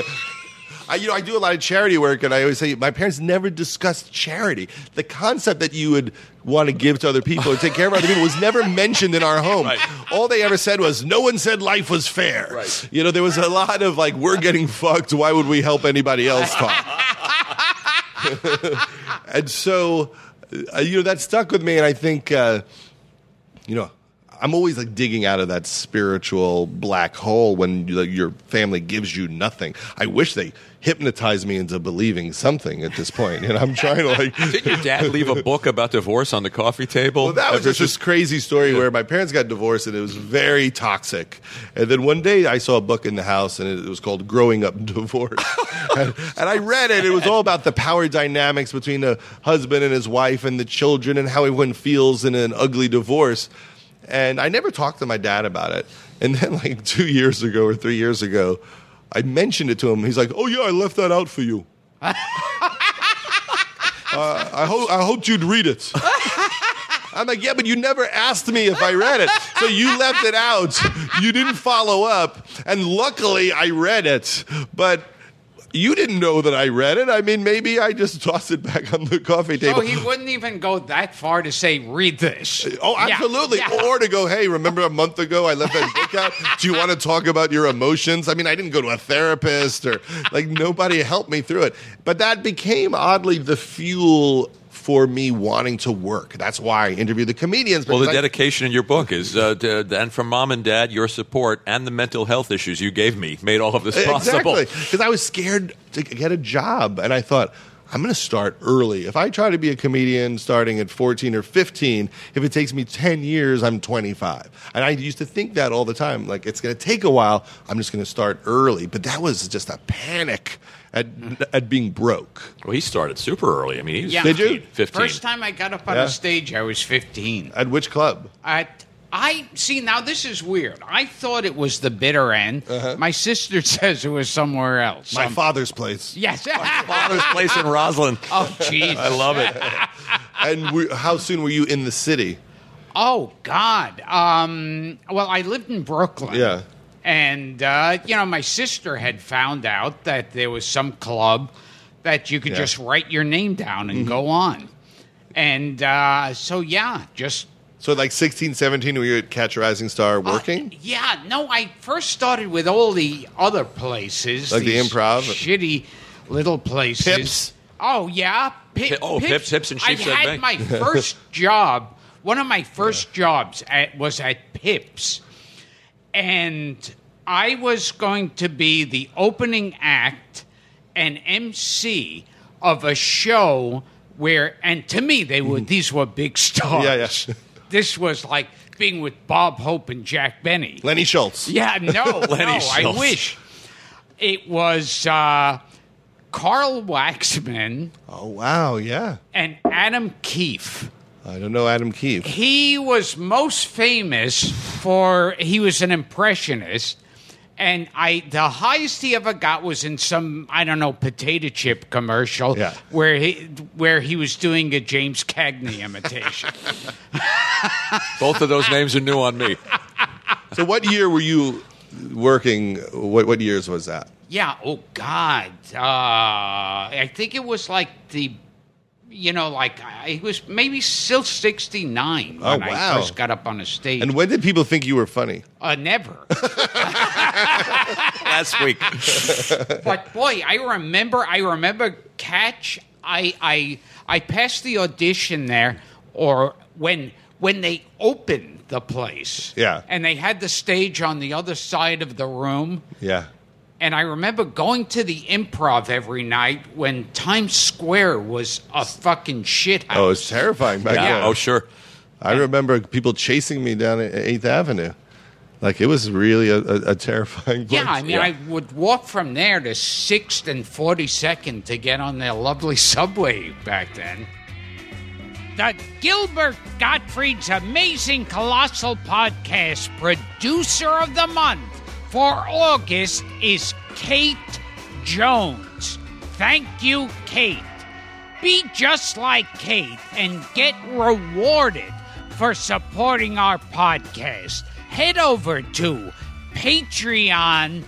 I, you know, I do a lot of charity work, and I always say my parents never discussed charity. The concept that you would want to give to other people or take care of other people was never mentioned in our home. Right. All they ever said was, "No one said life was fair." Right. You know, there was a lot of like, "We're getting fucked. Why would we help anybody else talk?" and so, uh, you know, that stuck with me, and I think, uh, you know. I'm always like digging out of that spiritual black hole when you, your family gives you nothing. I wish they hypnotized me into believing something at this point. and I'm trying to like. Did your dad leave a book about divorce on the coffee table? Well, that was just this crazy story where my parents got divorced and it was very toxic. And then one day I saw a book in the house and it was called Growing Up Divorced. and, and I read it. It was all about the power dynamics between a husband and his wife and the children and how everyone feels in an ugly divorce. And I never talked to my dad about it. And then, like two years ago or three years ago, I mentioned it to him. He's like, "Oh yeah, I left that out for you." uh, I hope I hoped you'd read it. I'm like, yeah, but you never asked me if I read it. So you left it out. You didn't follow up. And luckily I read it. But you didn't know that I read it. I mean, maybe I just tossed it back on the coffee So table. Oh, he wouldn't even go that far to say, read this. Oh, Yeah, absolutely. yeah. Or to go, hey, remember a month ago I left that book out? Do you want to talk about your emotions? I mean, I didn't go to a therapist or like nobody helped me through it. But that became oddly the fuel for me wanting to work. That's why I interview the comedians. Well, the I- dedication in your book is, uh, to, and from mom and dad, your support and the mental health issues you gave me made all of this possible. Exactly, because I was scared to get a job, and I thought I'm going to start early. If I try to be a comedian starting at 14 or 15, if it takes me 10 years, I'm 25. And I used to think that all the time, like it's going to take a while. I'm just going to start early. But that was just a panic at at being broke. Well, he started super early. I mean, he was Yeah. 15, Did you? 15. First time I got up on Yeah. a stage, I was 15. At which club? At, I see now. This is weird. I thought it was the bitter end. My sister says it was somewhere else. My Some- father's place. Yes. Father's place in Roslyn. oh, jeez. I love it. And we, how soon were you in the city? Oh God. Um, well, I lived in Brooklyn. Yeah. And uh, you know, my sister had found out that there was some club that you could Yeah. Mm-hmm. just write your name down and go on. And uh, so yeah, just So, like 16, 17, were you at Catch a Rising Star working? Uh, yeah, no, I first started with all the other places, Like the these Improv? shitty little places. Pips? Oh yeah, Pi- Pi- oh, Pips, Pips and I Sheepshead had Bank. my first job. One of my first jobs at, was at Pips, and I was going to be the opening act and MC of a show where, and to me, they were these were big stars. Mm-hmm. Yeah, yeah. This was like being with Bob Hope and Jack Benny. Lenny Schultz. Yeah, no, Lenny no, I wish. It was uh, Carl Waxman Oh, wow. Yeah. and Adam Keefe. I don't know Adam Keefe. He was most famous for he was an impressionist, and I the highest he ever got was in some I don't know potato chip commercial Yeah. where he where he was doing a James Cagney imitation. Both of those names are new on me. So, what year were you working? What, what years was that? Yeah. Oh God. Uh, I think it was like the, you know, like I it was maybe still sixty nine Oh, when wow. I first got up on the stage. And when did people think you were funny? uh, never. Last week. but boy, I remember. I remember Catch. I I I passed the audition there, or when when they opened the place. Yeah. And they had the stage on the other side of the room. Yeah. And I remember going to the improv every night when Times Square was a fucking shit house. Oh, it was terrifying back Yeah. then. Oh, sure. I remember people chasing me down at 8th Avenue. Like, it was really a, a, a terrifying place. yeah, I mean, Yeah. I would walk from there to 6th and 42nd to get on their lovely subway back then. The Gilbert Gottfried's Amazing Colossal Podcast producer of the month for August is Kate Jones. Thank you, Kate. Be just like Kate and get rewarded for supporting our podcast. Head over to patreon.com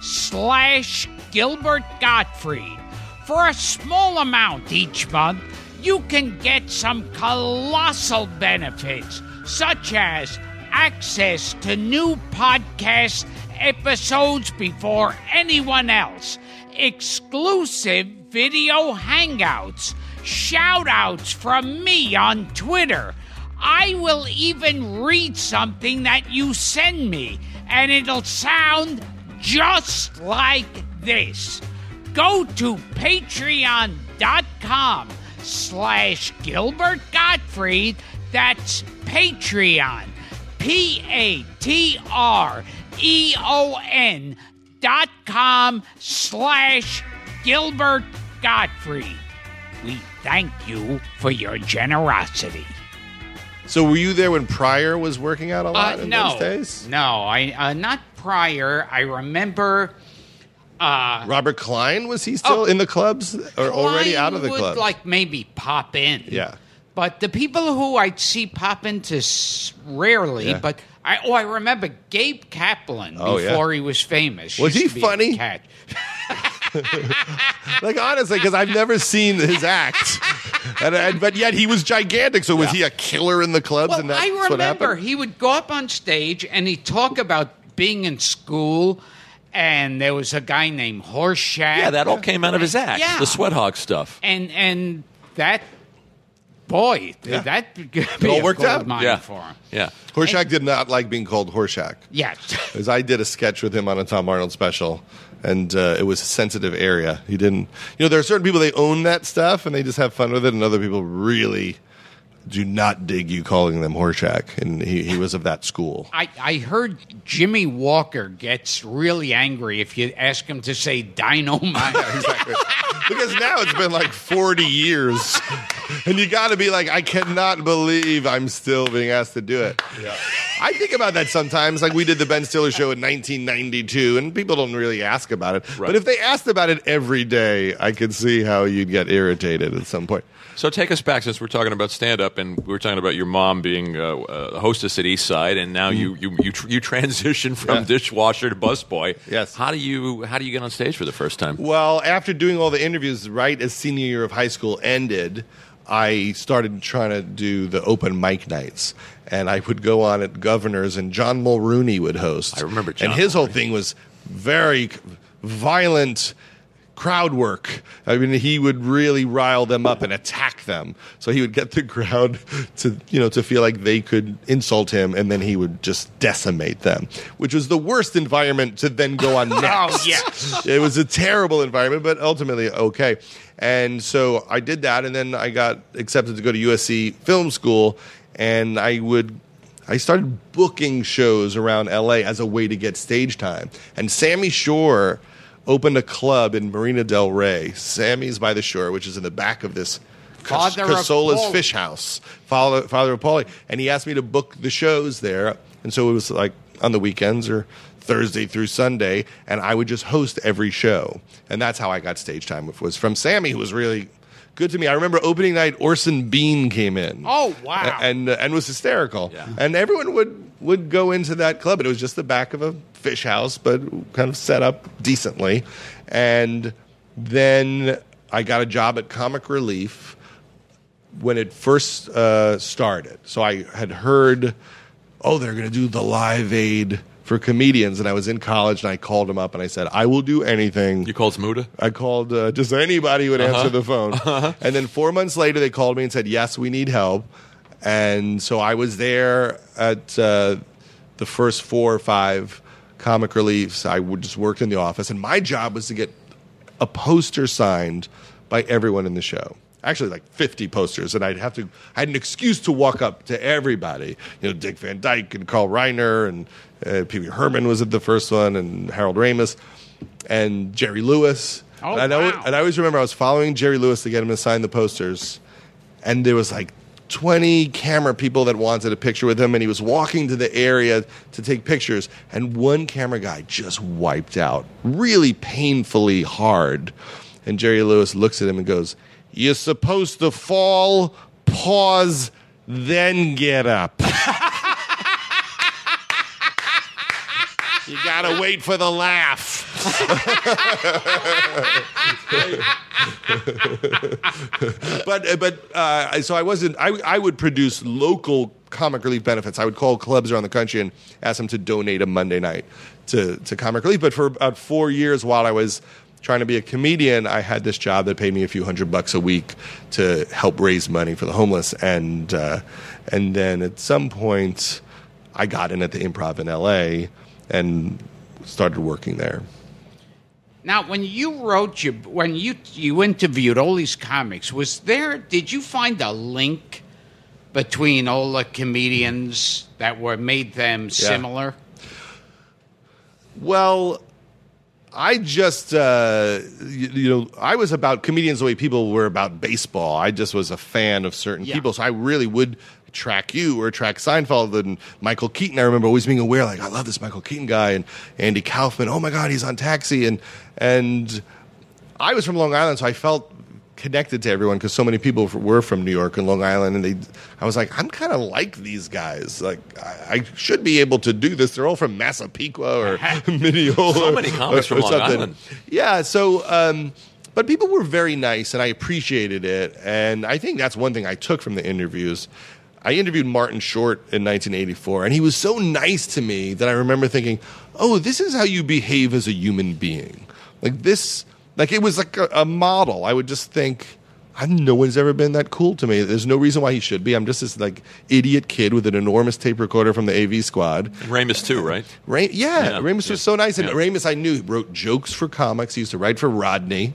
slash Gilbert Gottfried. For a small amount each month, you can get some colossal benefits, such as access to new podcast episodes before anyone else, exclusive video hangouts, shout outs from me on Twitter. I will even read something that you send me, and it'll sound just like this. Go to patreon.com slash Gilbert Gottfried. That's Patreon. P A T R E O N dot com slash Gilbert Gottfried. We thank you for your generosity. So, were you there when Pryor was working out a lot Uh, in no, those days? no, I uh, not Pryor. I remember uh, Robert Klein, was he still Oh. in the clubs or already out of the would, clubs? Like maybe pop in. Yeah. But the people who I'd see pop into s- rarely, Yeah. but I oh I remember Gabe Kaplan Oh, yeah. before he was famous. Was used he to be a funny? Cat. like, honestly, because I've never seen his act. and, and, but yet he was gigantic. So, was he a killer in the clubs? Well, and that's I what remember happened? he would go up on stage and he'd talk about being in school and there was a guy named Horshack. Yeah, that all came out of his act. Yeah. The Sweat Hog stuff. and and that boy, that could be all a worked out. mine Yeah. for him. Yeah. Horshack did not like being called Horshack. Yes. Because I did a sketch with him on a Tom Arnold special, and uh, it was a sensitive area. He didn't, you know, there are certain people they own that stuff and they just have fun with it, and other people really do not dig you calling them Horshack, and he, he was of that school. I, I heard Jimmie Walker gets really angry if you ask him to say dynamite. because now it's been like 40 years, and you got to be like, I cannot believe I'm still being asked to do it. I think about that sometimes. Like we did the Ben Stiller show in 1992, and people don't really ask about it. Right. But if they asked about it every day, I could see how you'd get irritated at some point. So take us back since we're talking about stand up and we were talking about your mom being uh, a hostess at East Side and now you you you, tr- you transition from Yeah. dishwasher to busboy. Yes. How do you how do you get on stage for the first time? Well, after doing all the interviews right as senior year of high school ended, I started trying to do the open mic nights. And I would go on at Governor's, and John Mulrooney would host. I remember John And his whole thing was very violent crowd work. I mean, he would really rile them up and attack them. So he would get the crowd to, you know, to feel like they could insult him, and then he would just decimate them, which was the worst environment to then go on oh, next. Oh, it was a terrible environment, but ultimately okay. And so I did that, and then I got accepted to go to USC Film School, and I would. I started booking shows around LA as a way to get stage time. And Sammy Shore opened a club in Marina Del Rey, Sammy's by the Shore, which is in the back of this Cas- Casola's Fish House, Father, Father of Paulie. And he asked me to book the shows there. And so it was like on the weekends or Thursday through Sunday, and I would just host every show. And that's how I got stage time. It was from Sammy, who was really good to me. I remember opening night, Orson Bean came in. Oh, wow. A- And and was hysterical. Yeah. And everyone would would go into that club. And it was just the back of a fish house, but kind of set up decently. And then I got a job at Comic Relief when it first uh, started. So I had heard, oh, they're going to do the Live Aid for comedians, and I was in college, and I called them up, and I said, I will do anything. You called Zmuda? I called uh, just anybody would Uh-huh. answer the phone. And then four months later, they called me and said, "Yes, we need help." And so I was there at uh, the first four or five comic reliefs. I would just worked in the office, and my job was to get a poster signed by everyone in the show. Actually, like 50 posters, and I'd have to. I had an excuse to walk up to everybody. You know, Dick Van Dyke and Carl Reiner and uh, Pee Wee Herman was at the first one, and Harold Ramis and Jerry Lewis. Oh, and, I, always- wow. and I always remember I was following Jerry Lewis to get him to sign the posters, and there was like 20 camera people that wanted a picture with him, and he was walking to the area to take pictures, and one camera guy just wiped out really painfully hard. And Jerry Lewis looks at him and goes, You're supposed to fall, pause, then get up. you gotta wait for the laugh. but uh, but uh, so I wasn't. I I would produce local comic relief benefits. I would call clubs around the country and ask them to donate a Monday night to to comic relief. But for about four years, while I was trying to be a comedian, I had this job that paid me a few hundred bucks a week to help raise money for the homeless. And uh, and then at some point, I got in at the Improv in L.A. and started working there. Now, when you wrote your, when you you interviewed all these comics, was there? Did you find a link between all the comedians that were made them similar? Well, I just, uh, you, you know, I was about comedians the way people were about baseball. I just was a fan of certain Yeah. people. So I really would track you or track Seinfeld and Michael Keaton. I remember always being aware, like, I love this Michael Keaton guy and Andy Kaufman. Oh my God, he's on Taxi. And, and I was from Long Island, so I felt connected to everyone because so many people were from New York and Long Island, and they. I was like, I'm kind of like these guys. Like, I, I should be able to do this. They're all from Massapequa or Mineola. So many comics or- from Long something. Island. Yeah. So, um, but people were very nice, and I appreciated it. And I think that's one thing I took from the interviews. I interviewed Martin Short in 1984, and he was so nice to me that I remember thinking, "Oh, this is how you behave as a human being." Like this, like it was like a, a model. I would just think, no one's ever been that cool to me. There's no reason why he should be. I'm just this like idiot kid with an enormous tape recorder from the AV Squad. And Ramis too, right? Ray, yeah, Yeah, Ramis yeah, was so nice. And yeah. Ramis, I knew, he wrote jokes for comics. He used to write for Rodney.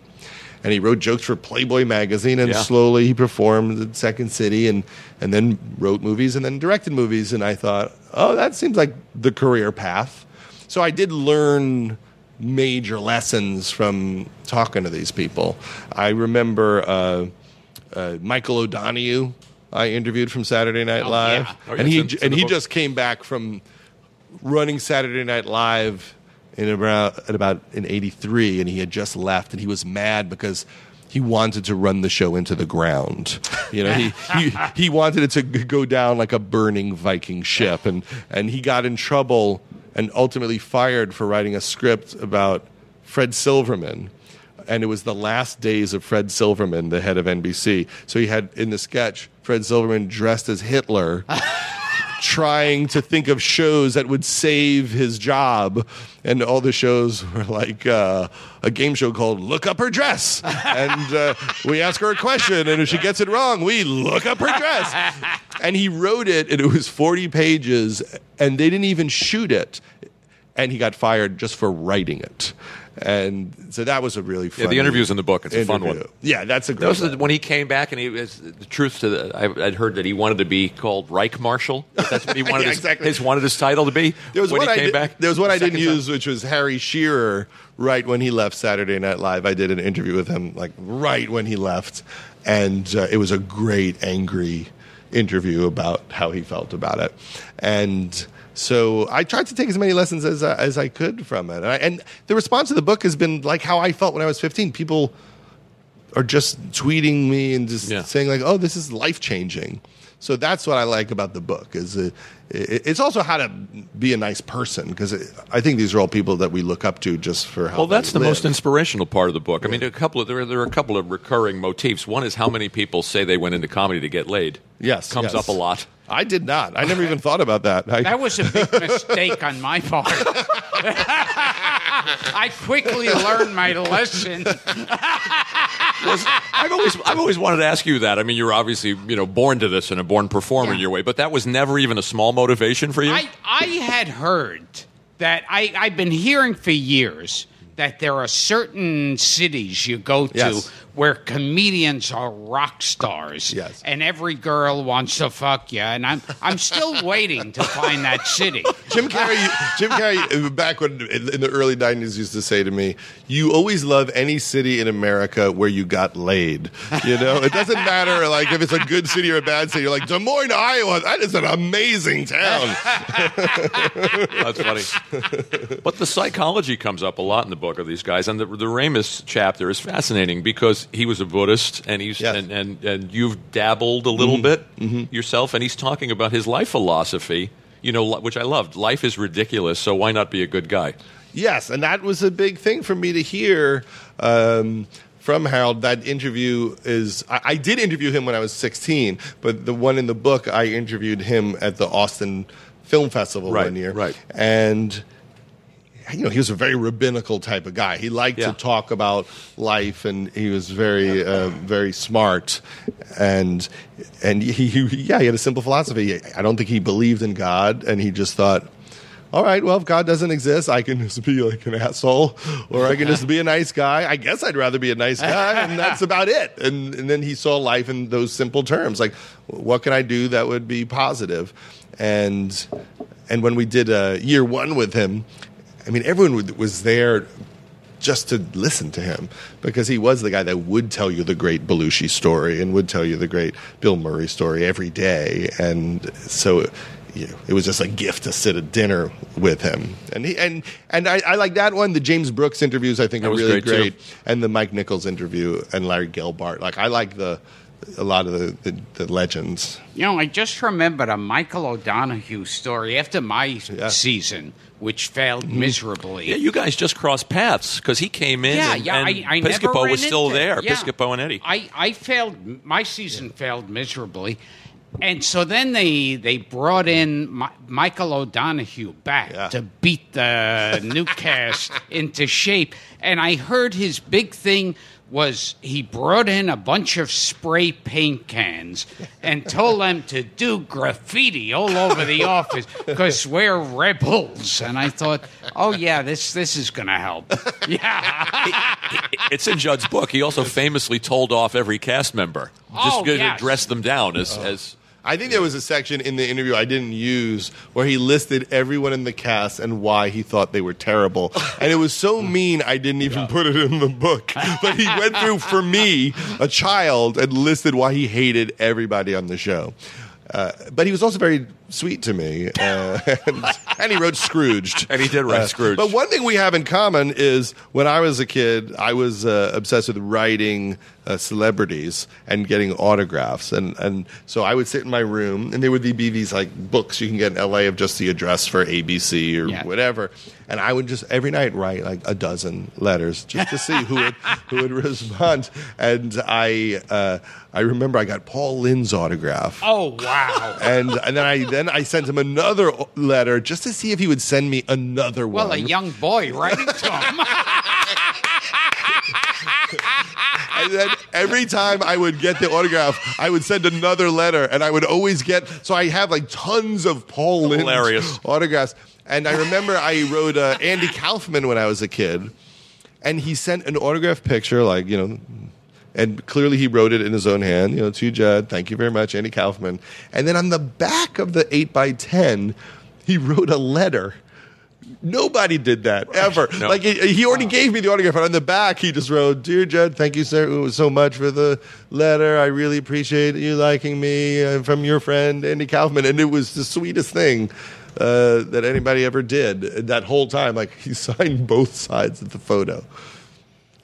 And he wrote jokes for Playboy magazine, and Yeah. slowly he performed at Second City, and and then wrote movies, and then directed movies. And I thought, oh, that seems like the career path. So I did learn major lessons from talking to these people. I remember uh, uh, Michael O'Donoghue. I interviewed from Saturday Night Oh, Live, yeah. Oh, and he it's in- it's in and he just came back from running Saturday Night Live in about at about in '83, and he had just left, and he was mad because he wanted to run the show into the ground. You know, he he, he wanted it to go down like a burning Viking ship, and and he got in trouble and ultimately fired for writing a script about Fred Silverman. And it was the last days of Fred Silverman, the head of NBC. So he had in the sketch Fred Silverman dressed as Hitler trying to think of shows that would save his job. And all the shows were like uh, a game show called Look Up Her Dress. And uh, we ask her a question, and if she gets it wrong, we look up her dress. And he wrote it, and it was 40 pages, and they didn't even shoot it. And he got fired just for writing it. And so that was a really fun Yeah, the interview's in the book. It's a fun one. Yeah, that's a great Those are one. the, when he came back and he was the truth to the. I, I'd heard that he wanted to be called Reich Marshal. That's what he wanted Yeah, his, exactly. his wanted his title to be. There was when one he I came did, back. There was one I didn't Second time. use, which was Harry Shearer. Right when he left Saturday Night Live, I did an interview with him, like right when he left, and uh, it was a great, angry interview about how he felt about it, and. So I tried to take as many lessons as uh, as I could from it, and, I, and the response to the book has been like how I felt when I was 15. People are just tweeting me and just Yeah. saying like, "Oh, this is life changing." So that's what I like about the book. Is it, it, it's also how to be a nice person because I think these are all people that we look up to just for how. Well, that's the most inspirational part of the book. I mean, a couple of there, are- there are a couple of recurring motifs. One is how many people say they went into comedy to get laid. Yes, comes yes. up a lot. I did not. I never even thought about that. I, That was a big mistake on my part. I quickly learned my lesson. Was- I've always I've always wanted to ask you that. I mean, you're obviously you know born to this and a born performer in your way, but that was never even a small motivation for you. I, I had heard that I, I've been hearing for years that there are certain cities you go to Yes. Where comedians are rock stars. Yes. And every girl wants to fuck you. And I'm, I'm still waiting to find that city. Jim Carrey, Jim Carrey, back when in in the early '90s, used to say to me, "You always love any city in America where you got laid. You know, it doesn't matter like if it's a good city or a bad city. You're like Des Moines, Iowa. That is an amazing town. That's funny. but the psychology comes up a lot in the book of these guys, and the, the Ramis chapter is fascinating because he was a Buddhist, and he's Yes. and, and and you've dabbled a little bit yourself, and he's talking about his life philosophy. You know, which I loved. Life is ridiculous, so why not be a good guy? Yes, and that was a big thing for me to hear um, from Harold. That interview is. I, I did interview him when I was 16, but the one in the book, I interviewed him at the Austin Film Festival Right, one year. right. And you know, he was a very rabbinical type of guy. He liked Yeah. to talk about life, and he was very, uh, very smart. And and he, he, yeah, he had a simple philosophy. I don't think he believed in God, and he just thought, all right, well, if God doesn't exist, I can just be like an asshole, or I can just be a nice guy. I guess I'd rather be a nice guy, and that's about it. And, and then he saw life in those simple terms, like, what can I do that would be? And and when we did uh, year one with him, I mean, everyone was there just to listen to him because he was the guy that would tell you the great Belushi story and would tell you the great Bill Murray story every day, and so you know, it was just a gift to sit at dinner with him. And he and and I, I like that one. The James Brooks interviews I think That are really great, great, and the Mike Nichols interview and Larry Gelbart. Like I like the a lot of the, the, the legends. You know, I just remembered a Michael O'Donoghue story after my Yeah. season, which failed mm-hmm. miserably. Yeah, you guys just crossed paths because he came in. Yeah, and, yeah, and I, I Piscopo was still into- there. yeah. Piscopo and Eddie. I, I failed. My season failed miserably, and so then they they brought in Mi- Michael O'Donoghue back Yeah. to beat the new cast into shape. And I heard his big thing was he brought in a bunch of spray paint cans and told them to do graffiti all over the office because we're rebels. And I thought, oh yeah, this this is going to help. Yeah. It's in Judd's book. He also famously told off every cast member just Oh, to yes. dress them down as as. I think there was a section in the interview I didn't use where he listed everyone in the cast and why he thought they were terrible. And it was so mean I didn't even put it in the book. But he went through for me, a child, and listed why he hated everybody on the show. Uh, but he was also very sweet to me, uh, and, and he wrote Scrooged. And he did write Uh, Scrooge. But one thing we have in common is when I was a kid, I was uh, obsessed with writing uh, celebrities and getting autographs, and and so I would sit in my room, and there would be these like books you can get in L.A. of just the address for ABC or Yeah. whatever, and I would just every night write like a dozen letters just to see who would who would respond, and I uh, I remember I got Paul Lynde's autograph. oh wow. And, and then I then I sent him another letter just to see if he would send me another one. Well, a young boy writing to him. And then every time I would get the autograph, I would send another letter, and I would always get. So I have like tons of Paul Lynde Hilarious. autographs. And I remember I wrote uh, Andy Kaufman when I was a kid, and he sent an autograph picture, like you know. And clearly, he wrote it in his own hand. You know, to Judd, thank you very much, Andy Kaufman. And then on the back of the eight by ten, he wrote a letter. Nobody did that ever. No. Like he, already gave me the autograph, and on the back he just wrote, "Dear Judd, thank you so so much for the letter. I really appreciate you liking me uh, from your friend Andy Kaufman." And it was the sweetest thing uh, that anybody ever did. That whole time, like he signed both sides of the photo.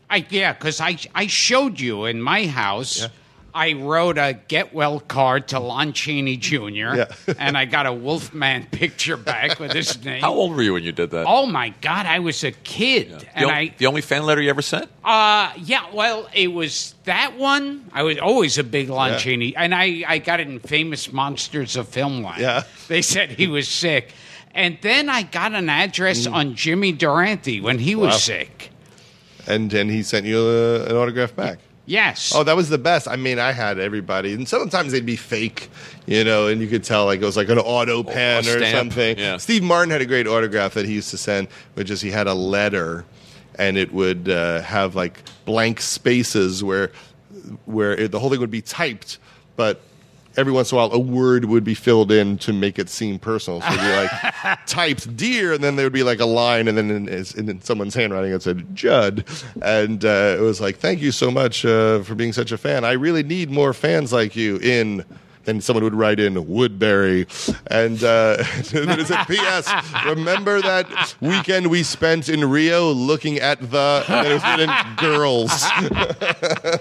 I, yeah, because I, I showed you in my house. I wrote a get well card to Lon Chaney Jr. Yeah. and I got a Wolfman picture back with his name. How old were you when you did that? Oh my God, I was a kid, the, and o- I the only fan letter you ever sent? uh yeah, well, it was that one. I was always a big Lon Yeah. Chaney, and I I got it in Famous Monsters of Filmland. Yeah. they said he was sick, and then I got an address on Jimmy Durante when he was Mm. Wow. sick. And then he sent you a, an autograph back. Yes. Oh, that was the best. I mean, I had everybody, and sometimes they'd be fake, you know, and you could tell like it was like an auto pen or stamp, something. yeah. Steve Martin had a great autograph that he used to send, which is he had a letter, and it would uh, have like blank spaces where where it, the whole thing would be typed, but every once in a while a word would be filled in to make it seem personal. So it'd be like typed dear, and then there would be like a line, and then in, in someone's handwriting it said Judd, and uh, it was like thank you so much uh, for being such a fan. I really need more fans like you in. Then someone would write in Woodbury, and uh, then it said, "P.S. Remember that weekend we spent in Rio looking at the?" And it was written girls.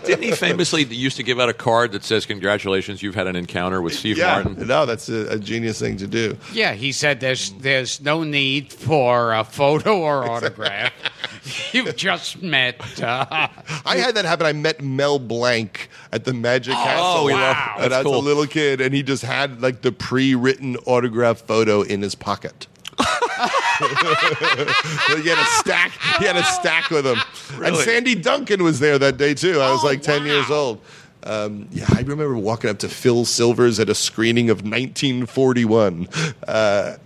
Didn't he famously used to give out a card that says, "Congratulations, you've had an encounter with Steve yeah, Martin"? no, that's a, a genius thing to do. Yeah, he said there's there's no need for a photo or autograph. You've just met. Uh, I had that happen. I met Mel Blanc at the Magic Castle. we love- And that's I was cool. a little kid, and he just had like the pre-written autograph photo in his pocket. he had a stack. He had a stack with him. And Sandy Duncan was there that day too. I was Oh, like ten years old. Um, yeah, I remember walking up to Phil Silvers at a screening of 1941. Uh,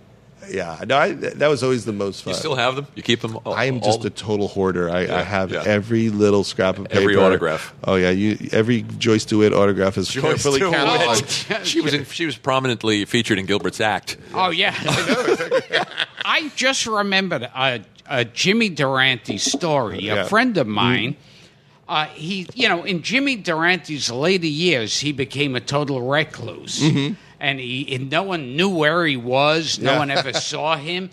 yeah, no, I, that was always the most fun. You still have them? You keep them? All, I am just all- a total hoarder. I, I have yeah. every little scrap of paper. Every autograph. Oh yeah, you every Joyce DeWitt autograph is Joyce carefully DeWitt. cataloged. she was in, she was prominently featured in Gilbert's act. oh yeah, I just remembered a, a Jimmy Durante story. Yeah. A friend of mine. Uh, he, you know, in Jimmy Durante's later years, he became a total recluse, and he and no one knew where he was. No Yeah. one ever saw him,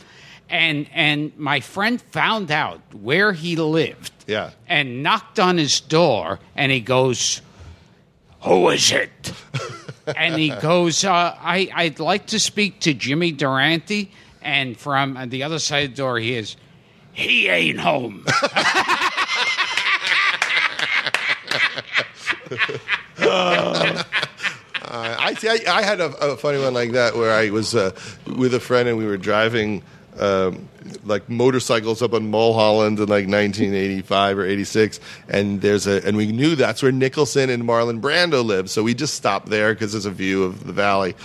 and and my friend found out where he lived. Yeah. and knocked on his door, and he goes, "Who is it?" and he goes, uh, I, "I'd like to speak to Jimmy Durante." And from the other side of the door, he is, "He ain't home." Uh, I see. I, I had a, a funny one like that where I was uh, with a friend and we were driving um, like motorcycles up on Mulholland in like 1985 or 86, and there's a and we knew that's where Nicholson and Marlon Brando lived, so we just stopped there because there's a view of the valley,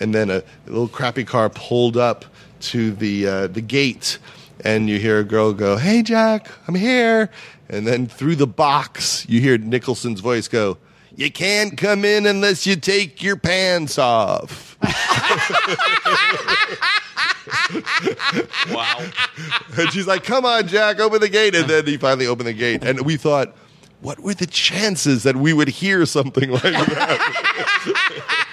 and then a, little crappy car pulled up to the uh, the gate, and you hear a girl go, "Hey Jack, I'm here," and then through the box you hear Nicholson's voice go. You can't come in unless you take your pants off. Wow. And she's like, "Come on, Jack, open the gate." And then he finally opened the gate, and we thought, what were the chances that we would hear something like that?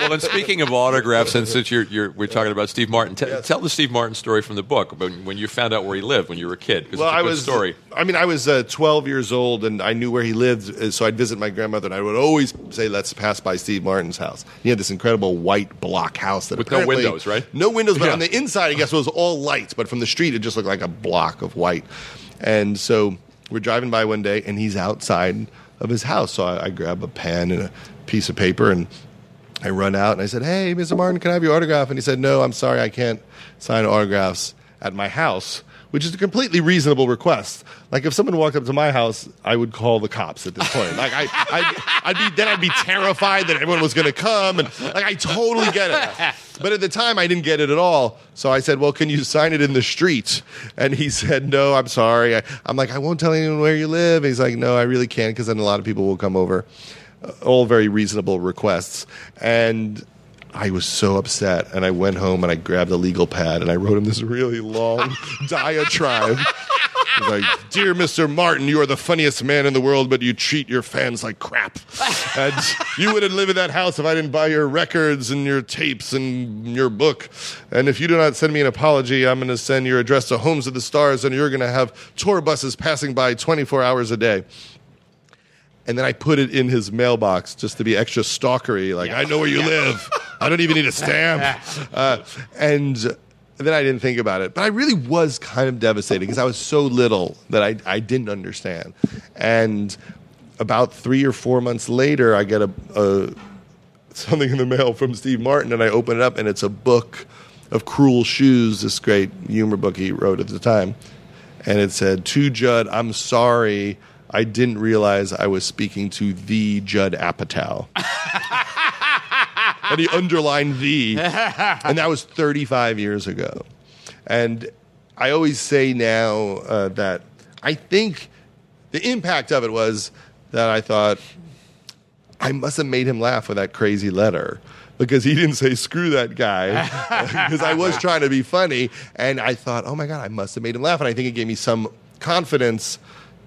Well, and speaking of autographs, and since you're, you're we're talking about Steve Martin, t- tell the Steve Martin story from the book when, when you found out where he lived when you were a kid. well, it's a I good was. story. I mean, I was uh, 12 years old, and I knew where he lived, uh, so I'd visit my grandmother, and I would always say, "Let's pass by Steve Martin's house." He had this incredible white block house that With no windows, right? No windows, but Yeah. on the inside, I guess it was all lights, but from the street, it just looked like a block of white. And so we're driving by one day, and he's outside of his house. So I, I grab a pen and a piece of paper, and I run out, and I said, "Hey, Mr. Martin, can I have your autograph?" And he said, "No, I'm sorry, I can't sign autographs at my house." Which is a completely reasonable request. Like if someone walked up to my house, I would call the cops at this point. Like I, I'd, I'd be then I'd be terrified that everyone was going to come, and like I totally get it. But at the time, I didn't get it at all. So I said, "Well, can you sign it in the street?" And he said, "No, I'm sorry." I, I'm like, "I won't tell anyone where you live." And He's like, "No, I really can't because then a lot of people will come over." Uh, all very reasonable requests, and I was so upset. And I went home and I grabbed a legal pad and I wrote him this really long diatribe. Like, Dear Mr. Martin, you are the funniest man in the world, but you treat your fans like crap. And you wouldn't live in that house if I didn't buy your records and your tapes and your book. And if you do not send me an apology, I'm going to send your address to Homes of the Stars and you're going to have tour buses passing by 24 hours a day. And then I put it in his mailbox just to be extra stalkery. Like, I know where you live. I don't even need a stamp. Uh, and then I didn't think about it. But I really was kind of devastated because I was so little that I, I didn't understand. And about three or four months later, I get a, a something in the mail from Steve Martin, and I open it up, and it's a book of Cruel Shoes, this great humor book he wrote at the time. And it said, To Judd, I'm sorry. I didn't realize I was speaking to the Judd Apatow. and he underlined the. And that was 35 years ago. And I always say now uh, that I think the impact of it was that I thought, I must have made him laugh with that crazy letter because he didn't say screw that guy because I was trying to be funny and I thought oh my god I must have made him laugh and I think it gave me some confidence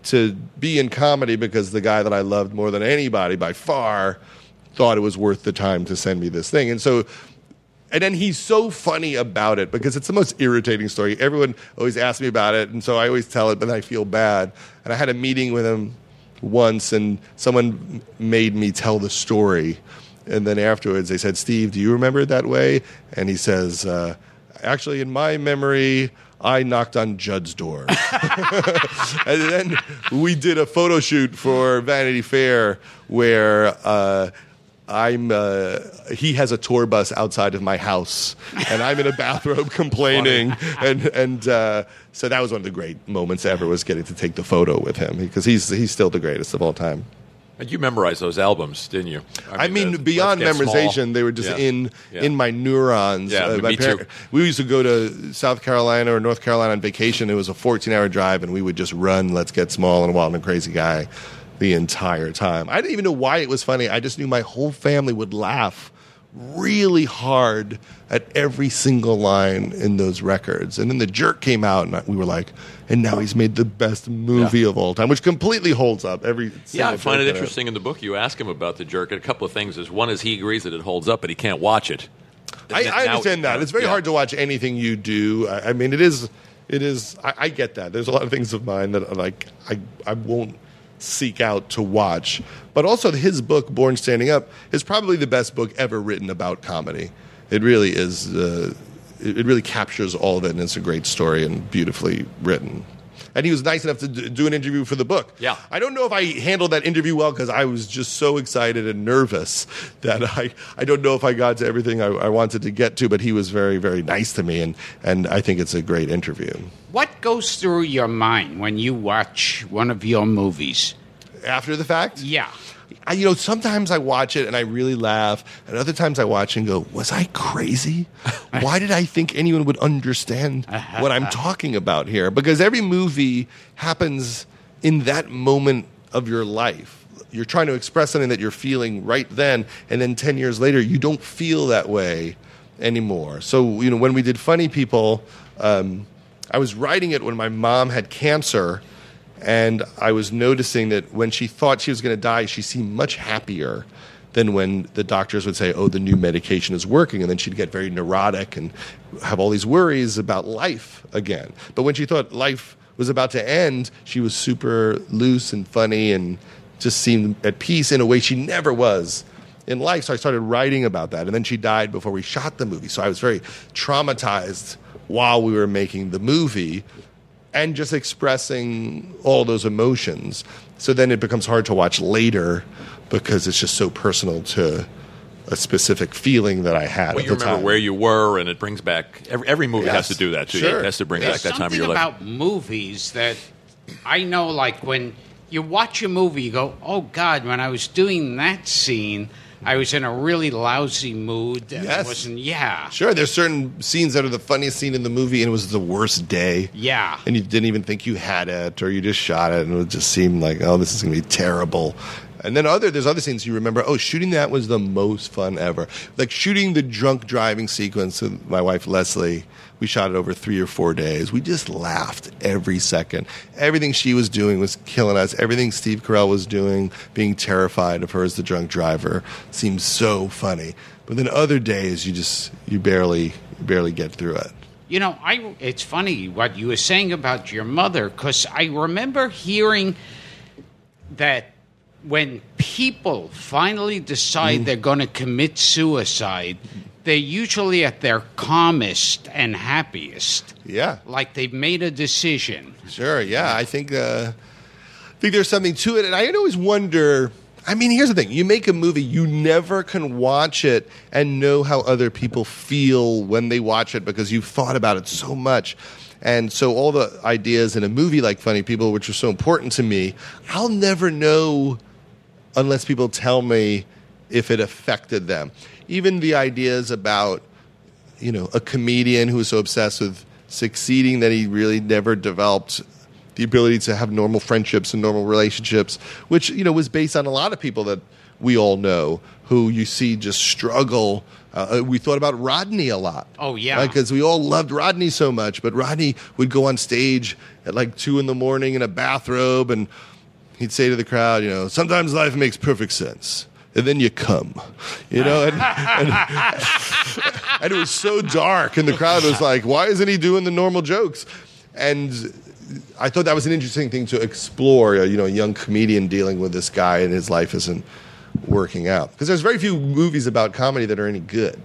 to be in comedy because the guy that I loved more than anybody by far thought it was worth the time to send me this thing and so and then he's so funny about it because it's the most irritating story. Everyone always asks me about it, and so I always tell it, but I feel bad. And I had a meeting with him once, and someone made me tell the story. And then afterwards, they said, Steve, do you remember it that way? And he says, uh, Actually, in my memory, I knocked on Judd's door. and then we did a photo shoot for Vanity Fair where. Uh, I'm uh, he has a tour bus outside of my house, and I'm in a bathrobe complaining, and and uh, so that was one of the great moments ever was getting to take the photo with him because he's he's still the greatest of all time. And you memorized those albums, didn't you? I mean, the beyond memorization, Small. they were just Yeah. in Yeah. in my neurons. Yeah, my me too. We used to go to South Carolina or North Carolina on vacation. It was a 14 hour drive, and we would just run "Let's Get Small" and "Wild and Crazy Guy" the entire time. I didn't even know why it was funny. I just knew my whole family would laugh really hard at every single line in those records. And then the jerk came out, and we were like, and now he's made the best movie Yeah. of all time, which completely holds up. Every Yeah, I find it in interesting in the book. You ask him about the jerk, and a couple of things is one is he agrees that it holds up, but he can't watch it. I, I Now- understand that. It's very yeah. hard to watch anything you do. I, I mean, it is. It is. I, I get that. There's a lot of things of mine that like I I won't seek out to watch. But also, his book, Born Standing Up, is probably the best book ever written about comedy. It really is. Uh, it, really captures all of it, and it's a great story and beautifully written. And he was nice enough to do an interview for the book. Yeah. I don't know if I handled that interview well because I was just so excited and nervous that I, I don't know if I got to everything I, I wanted to get to, but he was very, very nice to me, and, and I think it's a great interview. What goes through your mind when you watch one of your movies? After the fact? Yeah. I, you know, sometimes I watch it and I really laugh, and other times I watch and go, "Was I crazy? Why did I think anyone would understand what I'm talking about here?" Because every movie happens in that moment of your life. You're trying to express something that you're feeling right then, and then ten years later, you don't feel that way anymore. So, you know, when we did Funny People, um, I was writing it when my mom had cancer and I was noticing that when she thought she was going to die, she seemed much happier than when the doctors would say, "Oh, the new medication is working," and then she'd get very neurotic and have all these worries about life again. But when she thought life was about to end, she was super loose and funny and just seemed at peace in a way she never was in life. So I started writing about that, and then she died before we shot the movie. So I was very traumatized while we were making the movie and just expressing all those emotions. So then it becomes hard to watch later because it's just so personal to a specific feeling that I had Well, at you the remember time. where you were, and it brings back every, every movie Yes, has to do that too. sure. It has to bring There's back that time of something your life. about movies that I know, like when you watch a movie, you go, "Oh God!" When I was doing that scene, I was in a really lousy mood. And Yes. I wasn't. Yeah. Sure, there's certain scenes that are the funniest scene in the movie, and it was the worst day. Yeah. and you didn't even think you had it, or you just shot it, and it just seemed like, oh, this is going to be terrible. And then other, there's other scenes you remember. Oh, shooting that was the most fun ever. Like shooting the drunk driving sequence with my wife Leslie. We shot it over three or four days. We just laughed every second. Everything she was doing was killing us. Everything Steve Carell was doing, being terrified of her as the drunk driver, seemed so funny. But then other days, you just you barely you barely get through it. You know, I. It's funny what you were saying about your mother because I remember hearing that when people finally decide mm. they're going to commit suicide, they're usually at their calmest and happiest. Yeah, Like they've made a decision. Sure. Yeah, I think uh, I think there's something to it, and I always wonder. I mean, here's the thing: you make a movie, you never can watch it and know how other people feel when they watch it because you've thought about it so much. And so, all the ideas in a movie like Funny People, which are so important to me, I'll never know unless people tell me if it affected them. Even the ideas about you know, a comedian who was so obsessed with succeeding that he really never developed the ability to have normal friendships and normal relationships, which, you know, was based on a lot of people that we all know who you see just struggle. Uh, we thought about Rodney a lot. Oh, yeah. Because we all loved Rodney so much, but Rodney would go on stage at like two in the morning in a bathrobe and he'd say to the crowd, you know, sometimes life makes perfect sense. And then you come, you know, and, and and it was so dark, and the crowd was like, "Why isn't he doing the normal jokes?" And I thought that was an interesting thing to explore. uh, You know, a young comedian dealing with this guy, and his life isn't working out because there's very few movies about comedy that are any good.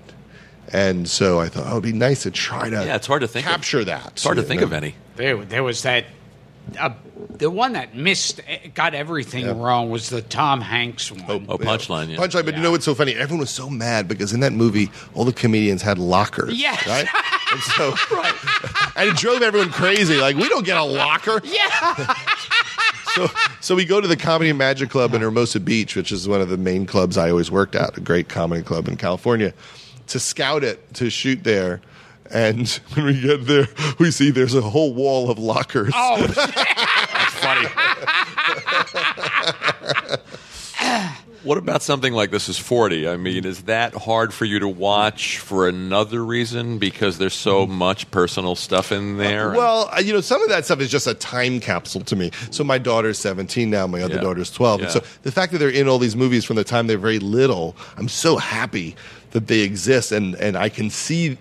And so I thought, oh, it'd be nice to try to Yeah, it's hard to think of- capture that. It's hard to think know? of any. There, there was that. Uh, the one that missed, eh, got everything wrong was the Tom Hanks one. Oh, punchline. Yeah. Punchline, but you know what's so funny? Everyone was so mad because in that movie, all the comedians had lockers. Yes. Right? And so, right. and it drove everyone crazy. Like, we don't get a locker. Yeah. So, so we go to the Comedy and Magic Club in Hermosa Beach, which is one of the main clubs I always worked at, a great comedy club in California, to scout it, to shoot there. And when we get there, we see there's a whole wall of lockers. Oh, that's funny. what about something like This Is 40? I mean, is that hard for you to watch for another reason? Because there's so much personal stuff in there? Well, uh, you know, some of that stuff is just a time capsule to me. So my daughter's 17 now, my other Yeah. daughter's 12. And so the fact that they're in all these movies from the time they're very little, I'm so happy that they exist and, and I can see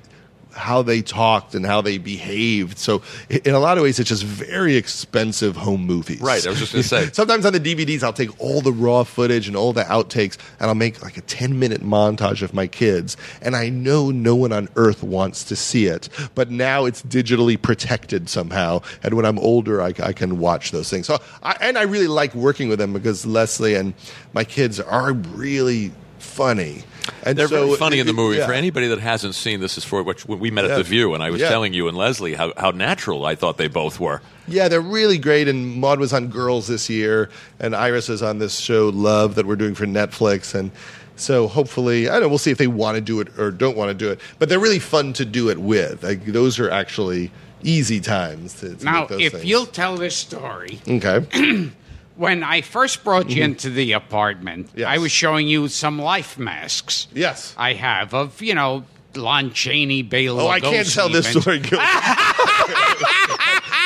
how they talked and how they behaved. So in a lot of ways, it's just very expensive home movies. Right, I was just gonna say. Sometimes on the DVDs, I'll take all the raw footage and all the outtakes, and I'll make like a ten minute montage of my kids. And I know no one on earth wants to see it, but now it's digitally protected somehow. And when I'm older, I, I can watch those things. So, I, and I really like working with them because Leslie and my kids are really funny. And They're so very funny in the movie. yeah. For anybody that hasn't seen this, is for which we met at Yeah. the View, and I was Yeah. telling you and Leslie how, how natural I thought they both were. Yeah, they're really great. And Maud was on Girls this year, and Iris is on this show Love that we're doing for Netflix. And so hopefully, I don't know, we'll see if they want to do it or don't want to do it. But they're really fun to do it with. Like, those are actually easy times to, to Now, make those if things. you'll tell this story, Okay. when I first brought you into the apartment, Mm-hmm. Yes. I was showing you some life masks. yes. I have of you know Lon Chaney, Bela Oh, I can't Lugosi, tell this story. Gil.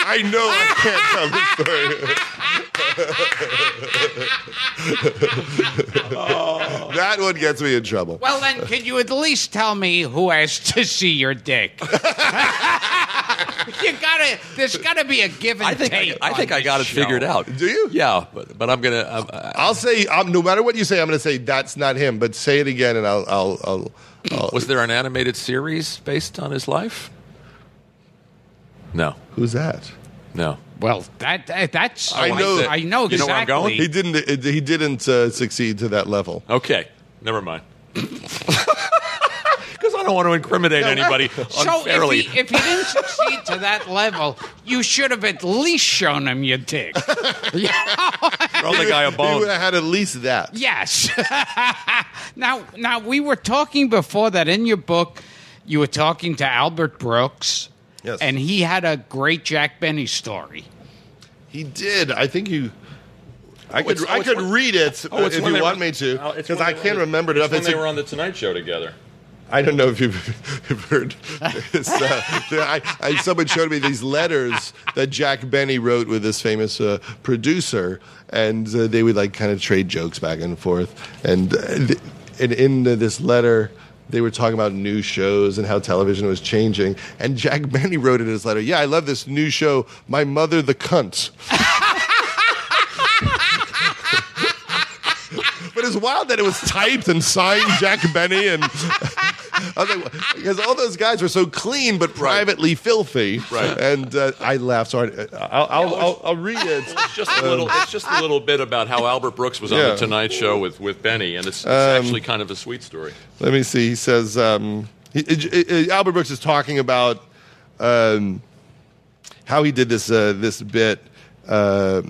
I know I can't tell this story. that one gets me in trouble. Well, then, could you at least tell me who has to see your dick? you gotta. There's gotta be a give and I think I, take. I on think I this got it show. figured out. Do you? Yeah, but, but I'm gonna. Um, uh, I'll say, um, no matter what you say, I'm going to say that's not him. But say it again, and I'll, I'll, I'll, I'll was there an animated series based on his life? No, who's that? no. Well, that, that that's. I know- I, know You know where I'm exactly. going? He didn't. He didn't uh, succeed to that level. Okay, never mind. Because I don't want to incriminate anybody So unfairly. if he, if he didn't succeed to that level, you should have at least shown him your dick. Yeah. Throw the guy a He bone. would have had at least that. Yes. now, now we were talking before that in your book. You were talking to Albert Brooks, Yes. and he had a great Jack Benny story. He did. I think you. I oh, oh, it's- could. oh, I it's could when- read it Oh, it's if when you they want me to, Oh, it's because when I they can't remember it. it's If when it's they a- were on the Tonight Show together. I don't know if you've, heard. This, uh, I, I, someone showed me these letters that Jack Benny wrote with this famous uh, producer, and uh, they would like kind of trade jokes back and forth. And, uh, th- and in this letter, they were talking about new shows and how television was changing. And Jack Benny wrote in his letter, "Yeah, I love this new show, My Mother the Cunt." But it's wild that it was typed and signed Jack Benny, and I was like, because all those guys were so clean but privately filthy. Right. And uh, I laughed so hard. I'll, I'll, I'll, I'll read it. It's just a little. It's just a little bit about how Albert Brooks was on Yeah. the Tonight Show with, with Benny, and it's, it's actually kind of a sweet story. Let me see. He says um, he, uh, uh, Albert Brooks is talking about um, how he did this uh, this bit. Uh,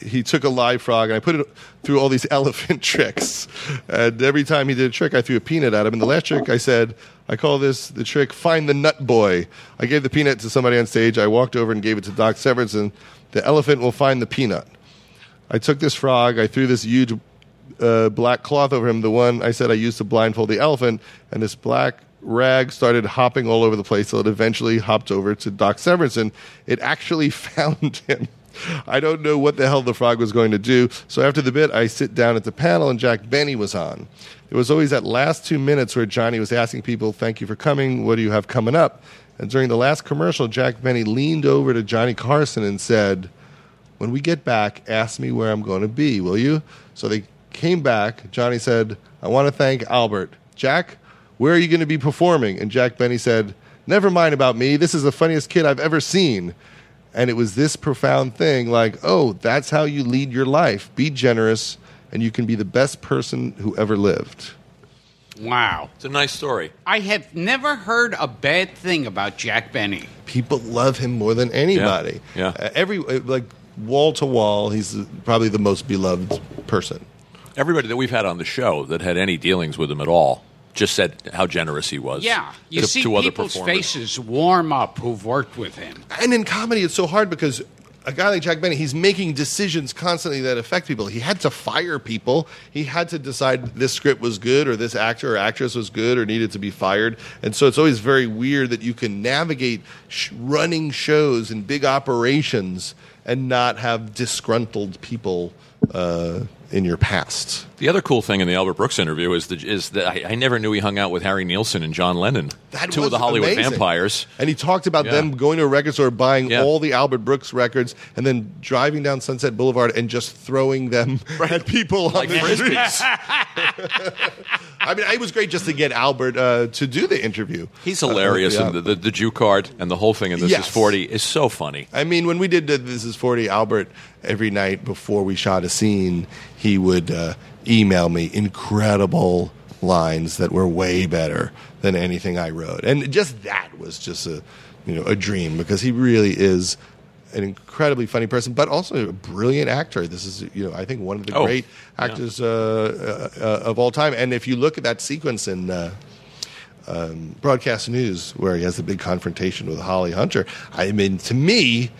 he took a live frog and I put it through all these elephant tricks. And every time he did a trick, I threw a peanut at him. And the last trick, I said, I call this the trick "Find the Nut Boy." I gave the peanut to somebody on stage. I walked over and gave it to Doc Severinsen. The elephant will find the peanut. I took this frog. I threw this huge uh, black cloth over him, the one I said I used to blindfold the elephant, and this black rag started hopping all over the place till it eventually hopped over to Doc Severinsen. It actually found him. I don't know what the hell the frog was going to do. So after the bit, I sit down at the panel, and Jack Benny was on. It was always that last two minutes where Johnny was asking people, Thank you for coming. What do you have coming up? And during the last commercial, Jack Benny leaned over to Johnny Carson and said, when we get back, ask me where I'm going to be, will you? So they came back. Johnny said, I want to thank Albert. Jack, where are you going to be performing? And Jack Benny said, Never mind about me. This is the funniest kid I've ever seen. And it was this profound thing like, oh, that's how you lead your life. Be generous, and you can be the best person who ever lived. Wow. It's a nice story. I have never heard a bad thing about Jack Benny. People love him more than anybody. Yeah. Uh, every uh, like wall to wall, he's probably the most beloved person. Everybody that we've had on the show that had any dealings with him at all just said how generous he was. Yeah, you to, see to other people's performers. faces warm up who've worked with him. And in comedy, it's so hard because a guy like Jack Benny, he's making decisions constantly that affect people. He had to fire people. He had to decide this script was good or this actor or actress was good or needed to be fired. And so it's always very weird that you can navigate sh- running shows and big operations and not have disgruntled people uh, in your past. The other cool thing in the Albert Brooks interview is, the, is that I, I never knew he hung out with Harry Nilsson and John Lennon, That two of the Hollywood amazing. vampires. And he talked about Yeah. them going to a record store, buying Yeah. all the Albert Brooks records, and then driving down Sunset Boulevard and just throwing them at people Like on the street. frisbees. I mean, it was great just to get Albert uh, to do the interview. He's hilarious, Uh, yeah. and the, the, the Jew card and the whole thing in This Yes. Is 40 is so funny. I mean, when we did This Is 40, Albert, every night before we shot a scene, he would uh, email me incredible lines that were way better than anything I wrote. And just that was just a, you know, a dream because he really is an incredibly funny person, but also a brilliant actor. This is, you know, I think one of the Oh, great yeah. actors uh, uh, uh, of all time. And if you look at that sequence in uh, um, broadcast news where he has the big confrontation with Holly Hunter, I mean, to me,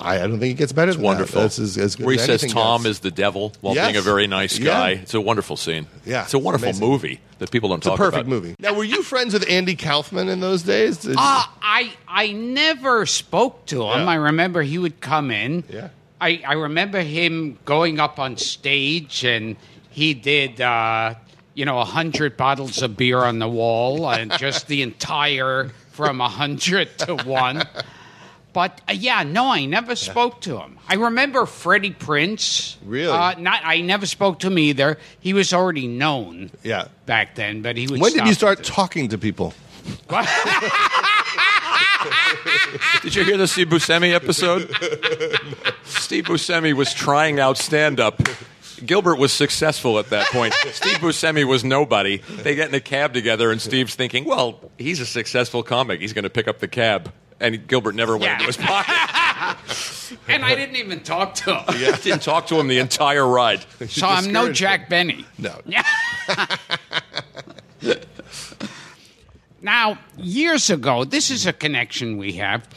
I, I don't think it gets better. than Wonderful. That. That's as, as good Where he as says Tom gets. is the devil while Yes. being a very nice Yeah. guy. It's a wonderful scene. Yeah, It's a wonderful amazing. movie that people don't It's a talk perfect about. movie. Now, were you friends with Andy Kaufman in those days? Did- Uh, I I never spoke to him. Yeah. I remember he would come in. Yeah. I, I remember him going up on stage and he did uh, you know a hundred bottles of beer on the wall and just the entire from a hundred to one. But uh, yeah, no, I never spoke to him. I remember Freddie Prinze. Really? Uh, not I never spoke to him either. He was already known yeah. back then, but he was. When did you stop start talking to people? Did you hear the Steve Buscemi episode? Steve Buscemi was trying out stand up. Gilbert was successful at that point. Steve Buscemi was nobody. They get in a cab together, and Steve's thinking, well, he's a successful comic. He's going to pick up the cab. And Gilbert never went Yeah. into his pocket. and I didn't even talk to him. I didn't talk to him the entire ride. So I'm no discouraged Jack Benny. No. Now, years ago, this is a connection we have.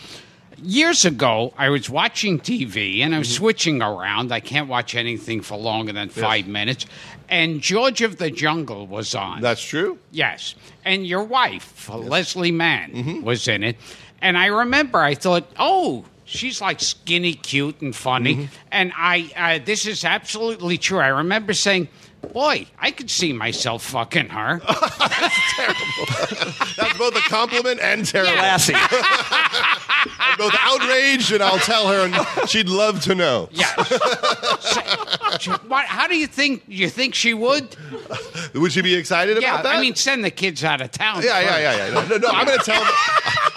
Years ago, I was watching TV and I was mm-hmm. switching around. I can't watch anything for longer than five minutes. And George of the Jungle was on. That's true. Yes. And your wife, Leslie Mann, mm-hmm. was in it. And I remember I thought, oh, she's like skinny, cute, and funny. And I, uh, this is absolutely true. I remember saying, boy, I could see myself fucking her. That's terrible. That's both a compliment and terrible. Lassie. I'm both outraged, and I'll tell her, and she'd love to know. Yeah. So, what, how do you think? You think she would? Would she be excited Yeah. about that? I mean, send the kids out of town. yeah, yeah, first. yeah, yeah. No, no, I'm going to tell.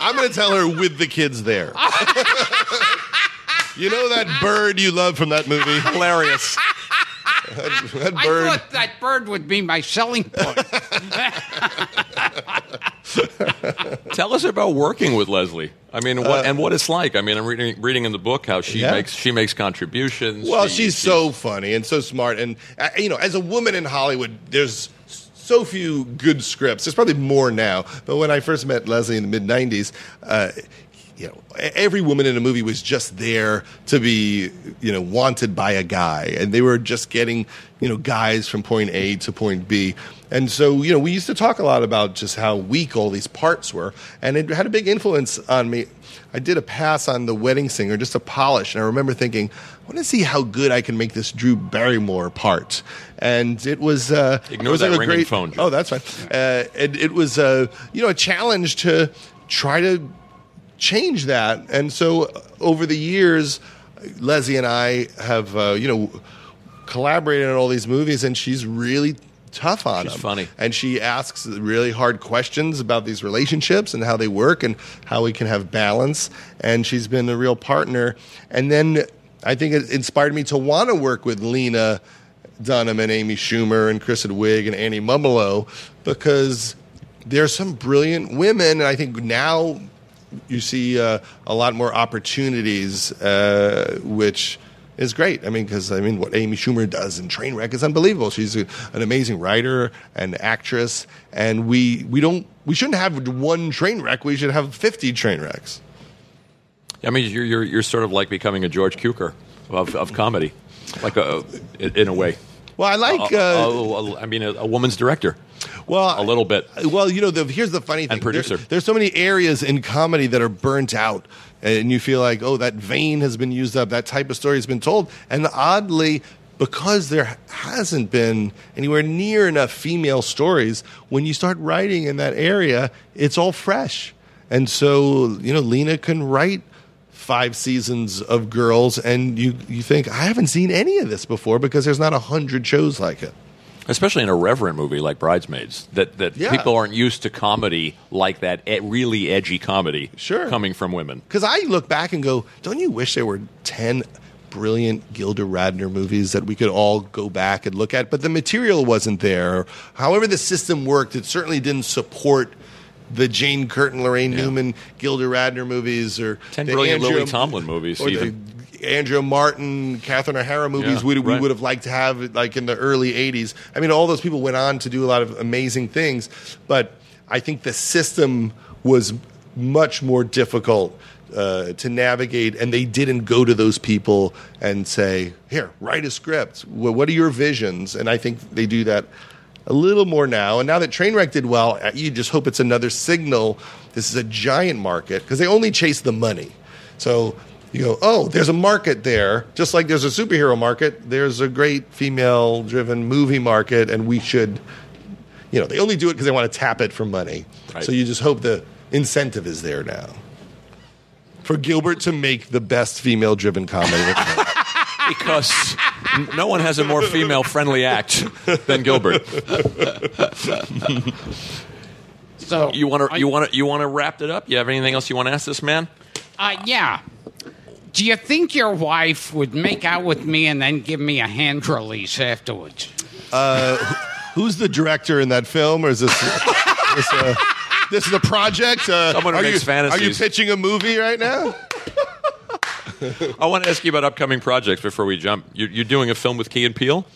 I'm going to tell her with the kids there. you know that bird you love from that movie? Hilarious. That I bird. thought that bird would be my selling point. Tell us about working with Leslie. I mean, what, and what it's like. I mean, I'm reading, reading in the book how she Yeah. makes she makes contributions. Well, She- she's so funny and so smart, and uh, you know, as a woman in Hollywood, there's so few good scripts. There's probably more now, but when I first met Leslie in the mid '90s. Uh, you know, every woman in a movie was just there to be, you know, wanted by a guy, and they were just getting, you know, guys from point A to point B. And so, you know, we used to talk a lot about just how weak all these parts were, and it had a big influence on me. I did a pass on The Wedding Singer just to polish, and I remember thinking, I want to see how good I can make this Drew Barrymore part. And it was uh, Ignore it was that like a ringing great phone. Oh, that's fine. Uh, and it was uh, you know a challenge to try to change that. And so uh, over the years, Leslie and I have uh, you know collaborated on all these movies, and she's really tough on She's them. funny. and she asks really hard questions about these relationships and how they work and how we can have balance. And she's been a real partner. And then I think it inspired me to want to work with Lena Dunham and Amy Schumer and Kristen Wiig and Annie Mumolo because there's some brilliant women, and I think now you see uh, a lot more opportunities, uh, which is great. I mean, because I mean, what Amy Schumer does in Trainwreck is unbelievable. She's a, an amazing writer and actress, and we we don't we shouldn't have one train wreck. We should have fifty train wrecks. I mean, you're, you're you're sort of like becoming a George Cukor of, of comedy, like a in a way. Well, I like. Uh, Uh, uh, I mean, a, a woman's director. well, a little bit. Well, you know, the, here's the funny thing. And producer. There- there's so many areas in comedy that are burnt out, and you feel like, oh, that vein has been used up, that type of story has been told, and oddly, because there hasn't been anywhere near enough female stories, when you start writing in that area, it's all fresh. And so, you know, Lena can write five seasons of girls and you, you think, I haven't seen any of this before because there's not a hundred shows like it. Especially in a reverent movie like Bridesmaids, that, that Yeah. people aren't used to comedy like that, really edgy comedy Sure. coming from women. Because I look back and go, don't you wish there were 10 brilliant Gilda Radner movies that we could all go back and look at? But the material wasn't there. However, the system worked, it certainly didn't support the Jane Curtin, Laraine Newman, Gilda Radner movies or 10 the brilliant Andrea- Lily Tomlin movies, Or even. the Andrea Martin, Catherine O'Hara movies Yeah, we, we would have liked to have like in the early 80s. I mean, all those people went on to do a lot of amazing things, but I think the system was much more difficult uh, to navigate, and they didn't go to those people and say, Here, write a script. Wh- What are your visions? And I think they do that a little more now. And now that Trainwreck did well, uh, you just hope it's another signal. This is a giant market because they only chase the money. So you go, oh, there's a market there. Just like there's a superhero market, there's a great female driven movie market, and we should, you know, they only do it because they want to tap it for money. Right. So you just hope the incentive is there now. For Gilbert to make the best female driven comedy. Because no one has a more female friendly act than Gilbert. So You want to you want to you want to wrap it up? You have anything else you want to ask this man? Uh, yeah. Do you think your wife would make out with me and then give me a hand release afterwards? Who's the director in that film, or is this this, uh, this is a project? Uh, Someone who are makes you, fantasies. Are you pitching a movie right now? I want to ask you about upcoming projects before we jump. You're, you're doing a film with Key and Peele.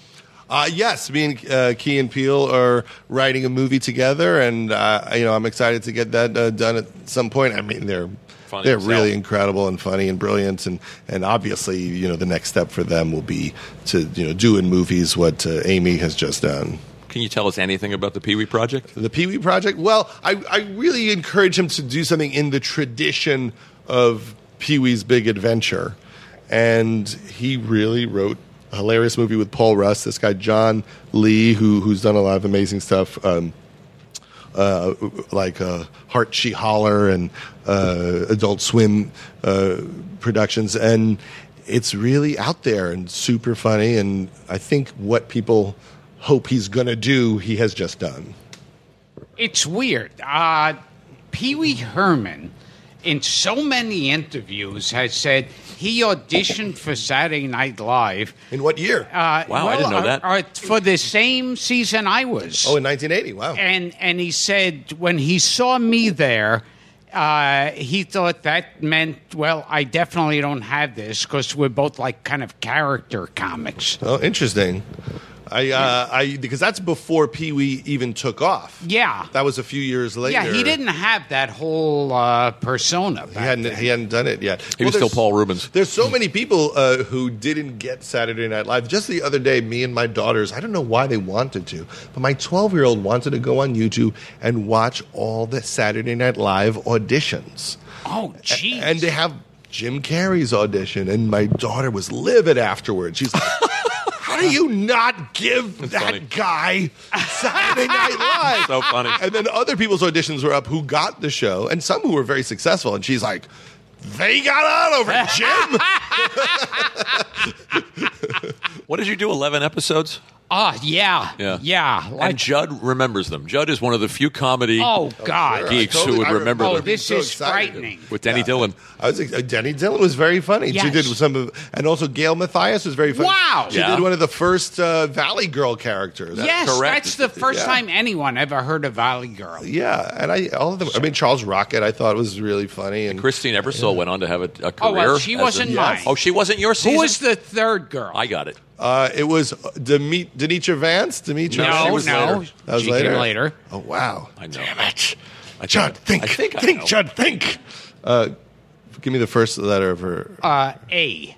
Uh, yes, me and uh, Key and Peele are writing a movie together, and uh, you know I'm excited to get that uh, done at some point. I mean, they're Funny they're really incredible and funny and brilliant, and and obviously you know the next step for them will be to you know do in movies what uh, Amy has just done. Can you tell us anything about the Pee Wee Project? The Pee Wee Project. Well, I, I really encourage him to do something in the tradition of Pee Wee's Big Adventure, and he really wrote a hilarious movie with Paul Rust. This guy John Lee, who who's done a lot of amazing stuff. Um, uh, like uh, Heart She Holler and uh, Adult Swim uh, productions, and it's really out there and super funny. And I think what people hope he's going to do, he has just done. It's weird. Uh, Pee Wee Herman, in so many interviews, has said he auditioned for Saturday Night Live. In what year? Uh, Wow, I didn't know uh, that. uh, for the same season I was. oh, in 1980. Wow. and and he said when he saw me there, uh, he thought that meant well, I definitely don't have this because we're both like kind of character comics. Oh, interesting. I, uh, I because that's before Pee Wee even took off. Yeah. that was a few years later. Yeah, he didn't have that whole uh, persona. He hadn't, then. he hadn't done it yet. He was still Paul Reubens. There's so many people uh, who didn't get Saturday Night Live. Just the other day, me and my daughters, I don't know why they wanted to, but my 12 year old wanted to go on YouTube and watch all the Saturday Night Live auditions. Oh, jeez. And they have Jim Carrey's audition, and my daughter was livid afterwards. She's like, How do you not give that funny. guy Saturday Night Live? So funny. And then other people's auditions were up who got the show, and some who were very successful. And she's like, they got on over Jim. What did you do? Eleven episodes. Oh, yeah, Yeah. yeah. Like, and Judd remembers them. Judd is one of the few comedy oh God. sure. geeks I totally- who would I remember Oh, them. this so is frightening. with Denny Dillon. I was uh, Denny Dillon was very funny. She did some of, and also Gail Matthius was very funny. Wow. she Yeah. did one of the first uh, Valley Girl characters. yes, correct. that's the first Yeah. time anyone ever heard of Valley Girl. Yeah, and I all of them. I mean, Charles Rocket, I thought was really funny, and Christine Ebersole went on to have a, a career. Oh, well, she wasn't Yes. mine. Oh, she wasn't your season. Who was the third girl? I got it. Uh, it was Demi- Danitra Vance. Demetra. No, no, she was no. later. That was she later. came later. Oh wow! I know. Damn it, I Judd, think, I think I think. Judd, think. Uh, give me the first letter of her. Uh, A.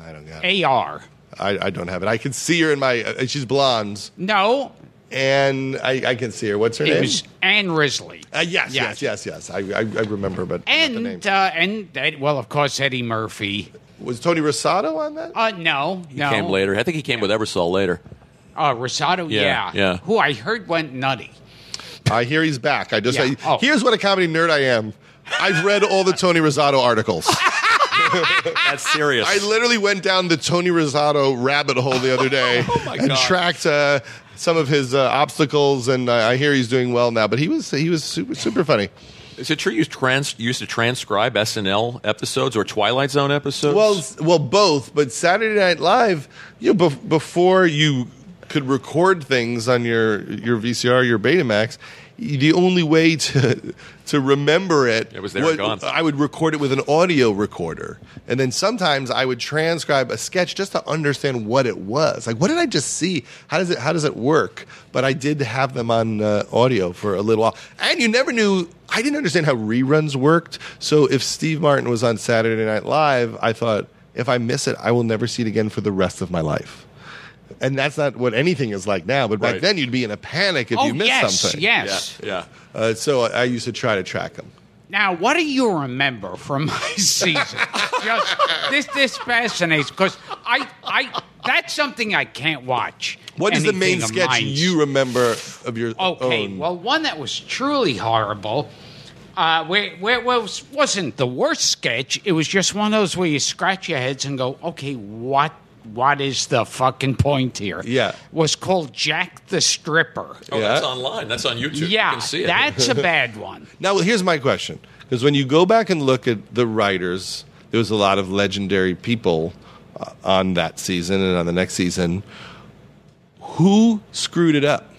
I don't got it. A R. I, I don't have it. I can see her in my. Uh, she's blonde. No. Anne, I, I can see her. What's her It name? was Ann Risley. uh, yes, yes, yes, yes. I, I, I remember, but not the name. And uh, and uh, well, of course, Eddie Murphy. was Tony Rosato on that? Uh, no, He no. came later. I think he came with Ebersol later. Uh, Rosato, Yeah, yeah, yeah. Who I heard went nutty. I hear he's back. I just Yeah. I, Oh. here's what a comedy nerd I am. I've read all the Tony Rosato articles. That's serious. I literally went down the Tony Rosato rabbit hole the other day my and God. tracked uh, some of his uh, obstacles, and uh, I hear he's doing well now. But he was he was super super funny. Is it true you trans- used to transcribe SNL episodes or Twilight Zone episodes? Well, well, both. But Saturday Night Live, you know, bef- before you could record things on your your VCR, your Betamax, the only way to to remember it, It was there gone. I would record it with an audio recorder, and then sometimes I would transcribe a sketch just to understand what it was. Like, what did I just see? How does it How does it work? But I did have them on uh, audio for a little while, and you never knew. I didn't understand how reruns worked. So if Steve Martin was on Saturday Night Live, I thought if I miss it, I will never see it again for the rest of my life. And that's not what anything is like now. But back Right. then, you'd be in a panic if oh you missed yes, something. yes. yeah. Uh, so I used to try to track them. Now, what do you remember from my season? Just, this this fascinates because I I that's something I can't watch. What is the main sketch mine. you remember of your Okay, own? well, one that was truly horrible. Uh, where, where was wasn't the worst sketch. It was just one of those where you scratch your heads and go, "Okay, what what is the fucking point here?" Yeah. was called Jack the Stripper. Oh, Yeah. that's online. That's on YouTube. you yeah, can see it. that's a bad one. Now, well, here's my question: because when you go back and look at the writers, there was a lot of legendary people uh, on that season and on the next season. Who screwed it up?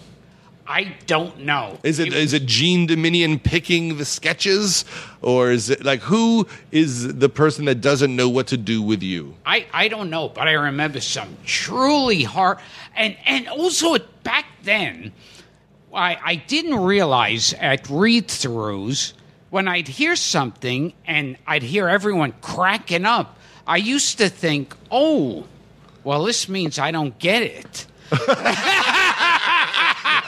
I don't know. Is it is it Jean Doumanian picking the sketches, or is it like who is the person that doesn't know what to do with you? I, I don't know, but I remember some truly hard and and also back then I I didn't realize at read throughs when I'd hear something and I'd hear everyone cracking up, I used to think, oh, well this means I don't get it.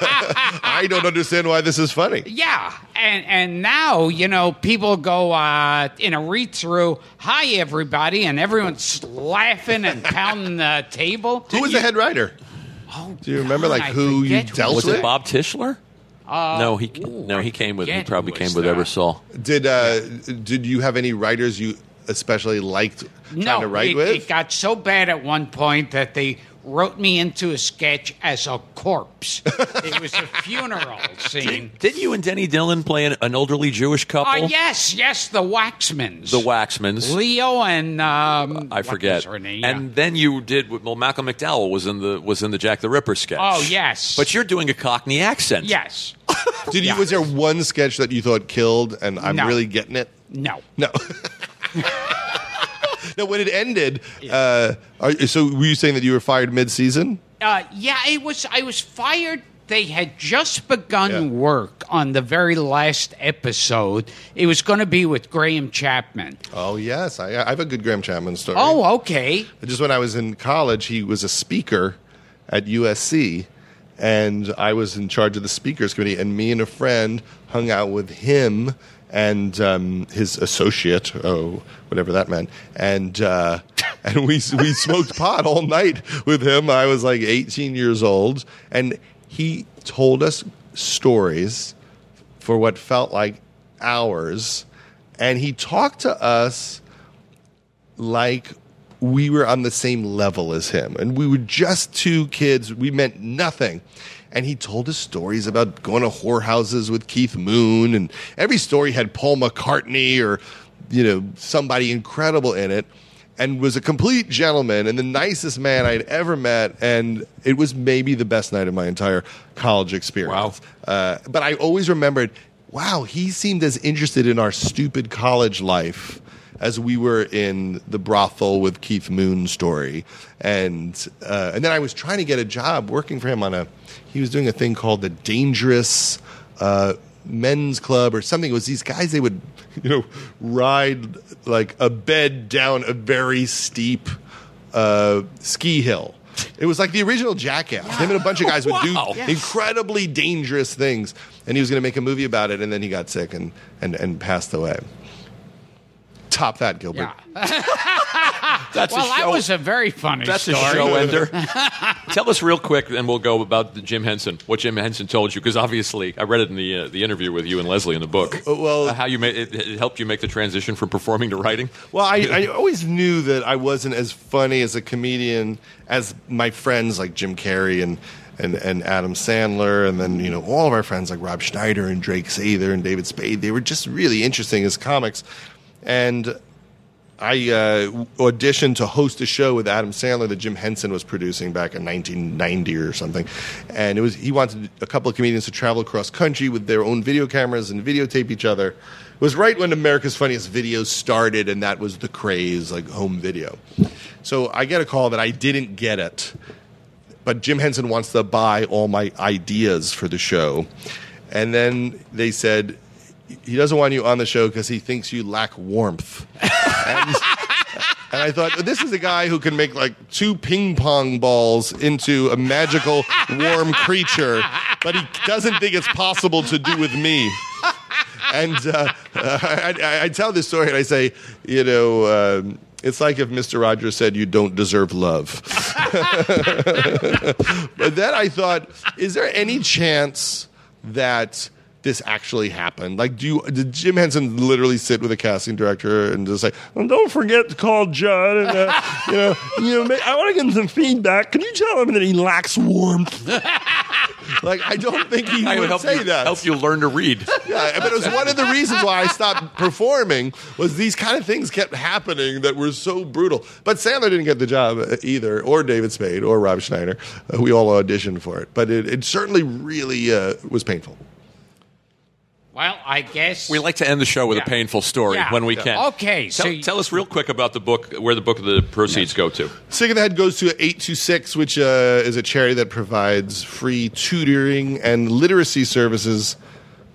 I don't understand why this is funny. Yeah, and and now you know people go uh, in a read through. Hi everybody, and everyone's laughing and pounding the table. Who was the head writer? Oh, Do you remember, like, God, I who you forget dealt Was with? it Bob Tischler? no, he ooh, no he came with he probably came with that. Ebersol. Did uh, did you have any writers you especially liked trying no, to write it, with? it got so bad at one point that they wrote me into a sketch as a corpse. it was a funeral scene. Didn't you and Denny Dillon play an, an elderly Jewish couple? Oh yes, yes, the Waxmans, The Waxmans. Leo and um, I forget. was her name? And then you did well. Malcolm McDowell was in the was in the Jack the Ripper sketch. Oh, yes. but you're doing a Cockney accent. yes, Did you? Was there one sketch that you thought killed, and I'm No. really getting it? no. No. no. When it ended, uh, are, so were you saying that you were fired mid-season? Uh, yeah, it was. I was fired. They had just begun Yeah. work on the very last episode. It was going to be with Graham Chapman. Oh yes, I, I have a good Graham Chapman story. Oh, okay. just when I was in college, he was a speaker at USC, and I was in charge of the speakers committee. And me and a friend hung out with him and um, his associate, oh, whatever that meant, and uh, and we we smoked pot all night with him. I was like 18 years old, and he told us stories for what felt like hours, and he talked to us like we were on the same level as him. And we were just two kids. We meant nothing. And he told his stories about going to whorehouses with Keith Moon. And every story had Paul McCartney or, you know, somebody incredible in it. And was a complete gentleman and the nicest man I'd ever met. And it was maybe the best night of my entire college experience. Uh, but I always remembered, wow, he seemed as interested in our stupid college life as we were in the brothel with Keith Moon story, and uh, and then I was trying to get a job working for him on a. He was doing a thing called the Dangerous uh, Men's Club or something. It was these guys they would you know ride like a bed down a very steep uh, ski hill. It was like the original Jackass. Him and a bunch of guys would Wow. do incredibly dangerous things, and he was going to make a movie about it, and then he got sick and and, and passed away. Top that, Gilbert. Yeah. That's Well, a that was a very funny That's story. a show ender. Tell us real quick, and we'll go about the Jim Henson. What Jim Henson told you, because obviously I read it in the uh, the interview with you and Leslie in the book. Uh, well- Uh, how you made it, it helped you make the transition from performing to writing. Well, I, I always knew that I wasn't as funny as a comedian as my friends like Jim Carrey and, and, and Adam Sandler, and then you know all of our friends like Rob Schneider and Drake Sather and David Spade. They were just really interesting as comics, and I uh, auditioned to host a show with Adam Sandler that Jim Henson was producing back in 1990 or something, and it was he wanted a couple of comedians to travel across country with their own video cameras and videotape each other. It was right when America's Funniest Videos started, and that was the craze, like home video. So I get a call that I didn't get it, but Jim Henson wants to buy all my ideas for the show, and then they said he doesn't want you on the show because he thinks you lack warmth. and, and I thought this is a guy who can make like two ping pong balls into a magical warm creature, but he doesn't think it's possible to do with me. And uh, I, I, I tell this story and I say, you know, um, it's like if Mr. Rogers said you don't deserve love. but then I thought, is there any chance that this actually happened? Like, do you, did Jim Henson literally sit with a casting director and just say, well, "Don't forget to call Judd," and uh, you know, you know, I want to give him some feedback. Can you tell him that he lacks warmth? like, I don't think he I would, help say you, that. help you learn to read. Yeah, but it was one of the reasons why I stopped performing was these kind of things kept happening that were so brutal. But Sandler didn't get the job either, or David Spade, or Rob Schneider. Uh, we all auditioned for it, but it, it certainly really uh, was painful. Well, I guess We like to end the show with Yeah. a painful story Yeah. when we Yeah. can. Okay, Tell, so you- tell us real quick about the book, where the book of the proceeds go to. Sick of the Head goes to 826, which uh, is a charity that provides free tutoring and literacy services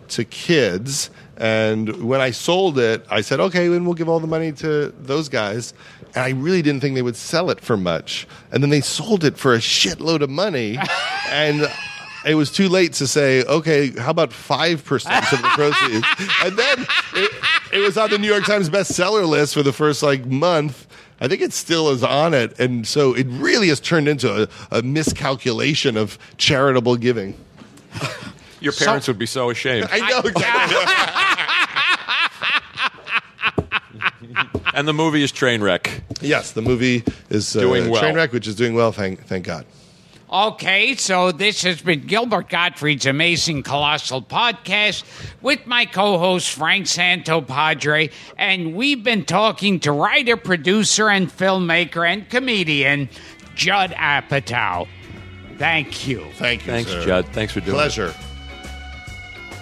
to kids. And when I sold it, I said, okay, then we'll give all the money to those guys. And I really didn't think they would sell it for much. And then they sold it for a shitload of money. and it was too late to say, okay, how about 5% of the proceeds? and then it, it was on the New York Times bestseller list for the first like month. I think it still is on it. And so it really has turned into a, a miscalculation of charitable giving. Your parents would be so ashamed. I know exactly. and the movie is Trainwreck. yes, the movie is uh, Doing well. Trainwreck, which is doing well, thank, thank God. Okay, so this has been Gilbert Gottfried's Amazing Colossal Podcast with my co host Frank Santopadre, and we've been talking to writer, producer, and filmmaker and comedian Judd Apatow. Thank you. Thank you. Thanks, sir. Judd. Thanks for doing it. Pleasure.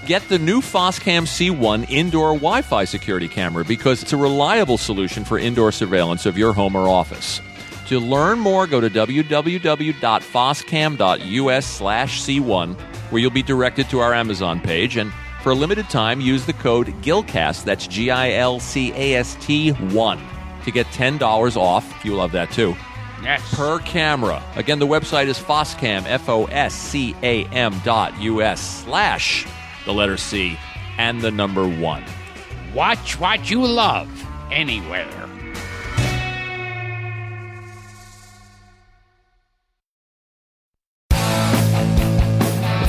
Get the new Foscam C1 indoor Wi Fi security camera because it's a reliable solution for indoor surveillance of your home or office. To learn more, go to www.foscam.us slash C1, where you'll be directed to our Amazon page. And for a limited time, use the code GILCAST, that's G I L C A S T 1, to get $10 off. You love that too. Yes. Per camera. Again, the website is Foscam, F O S C A M dot U S slash the letter C and the number one. Watch what you love anywhere.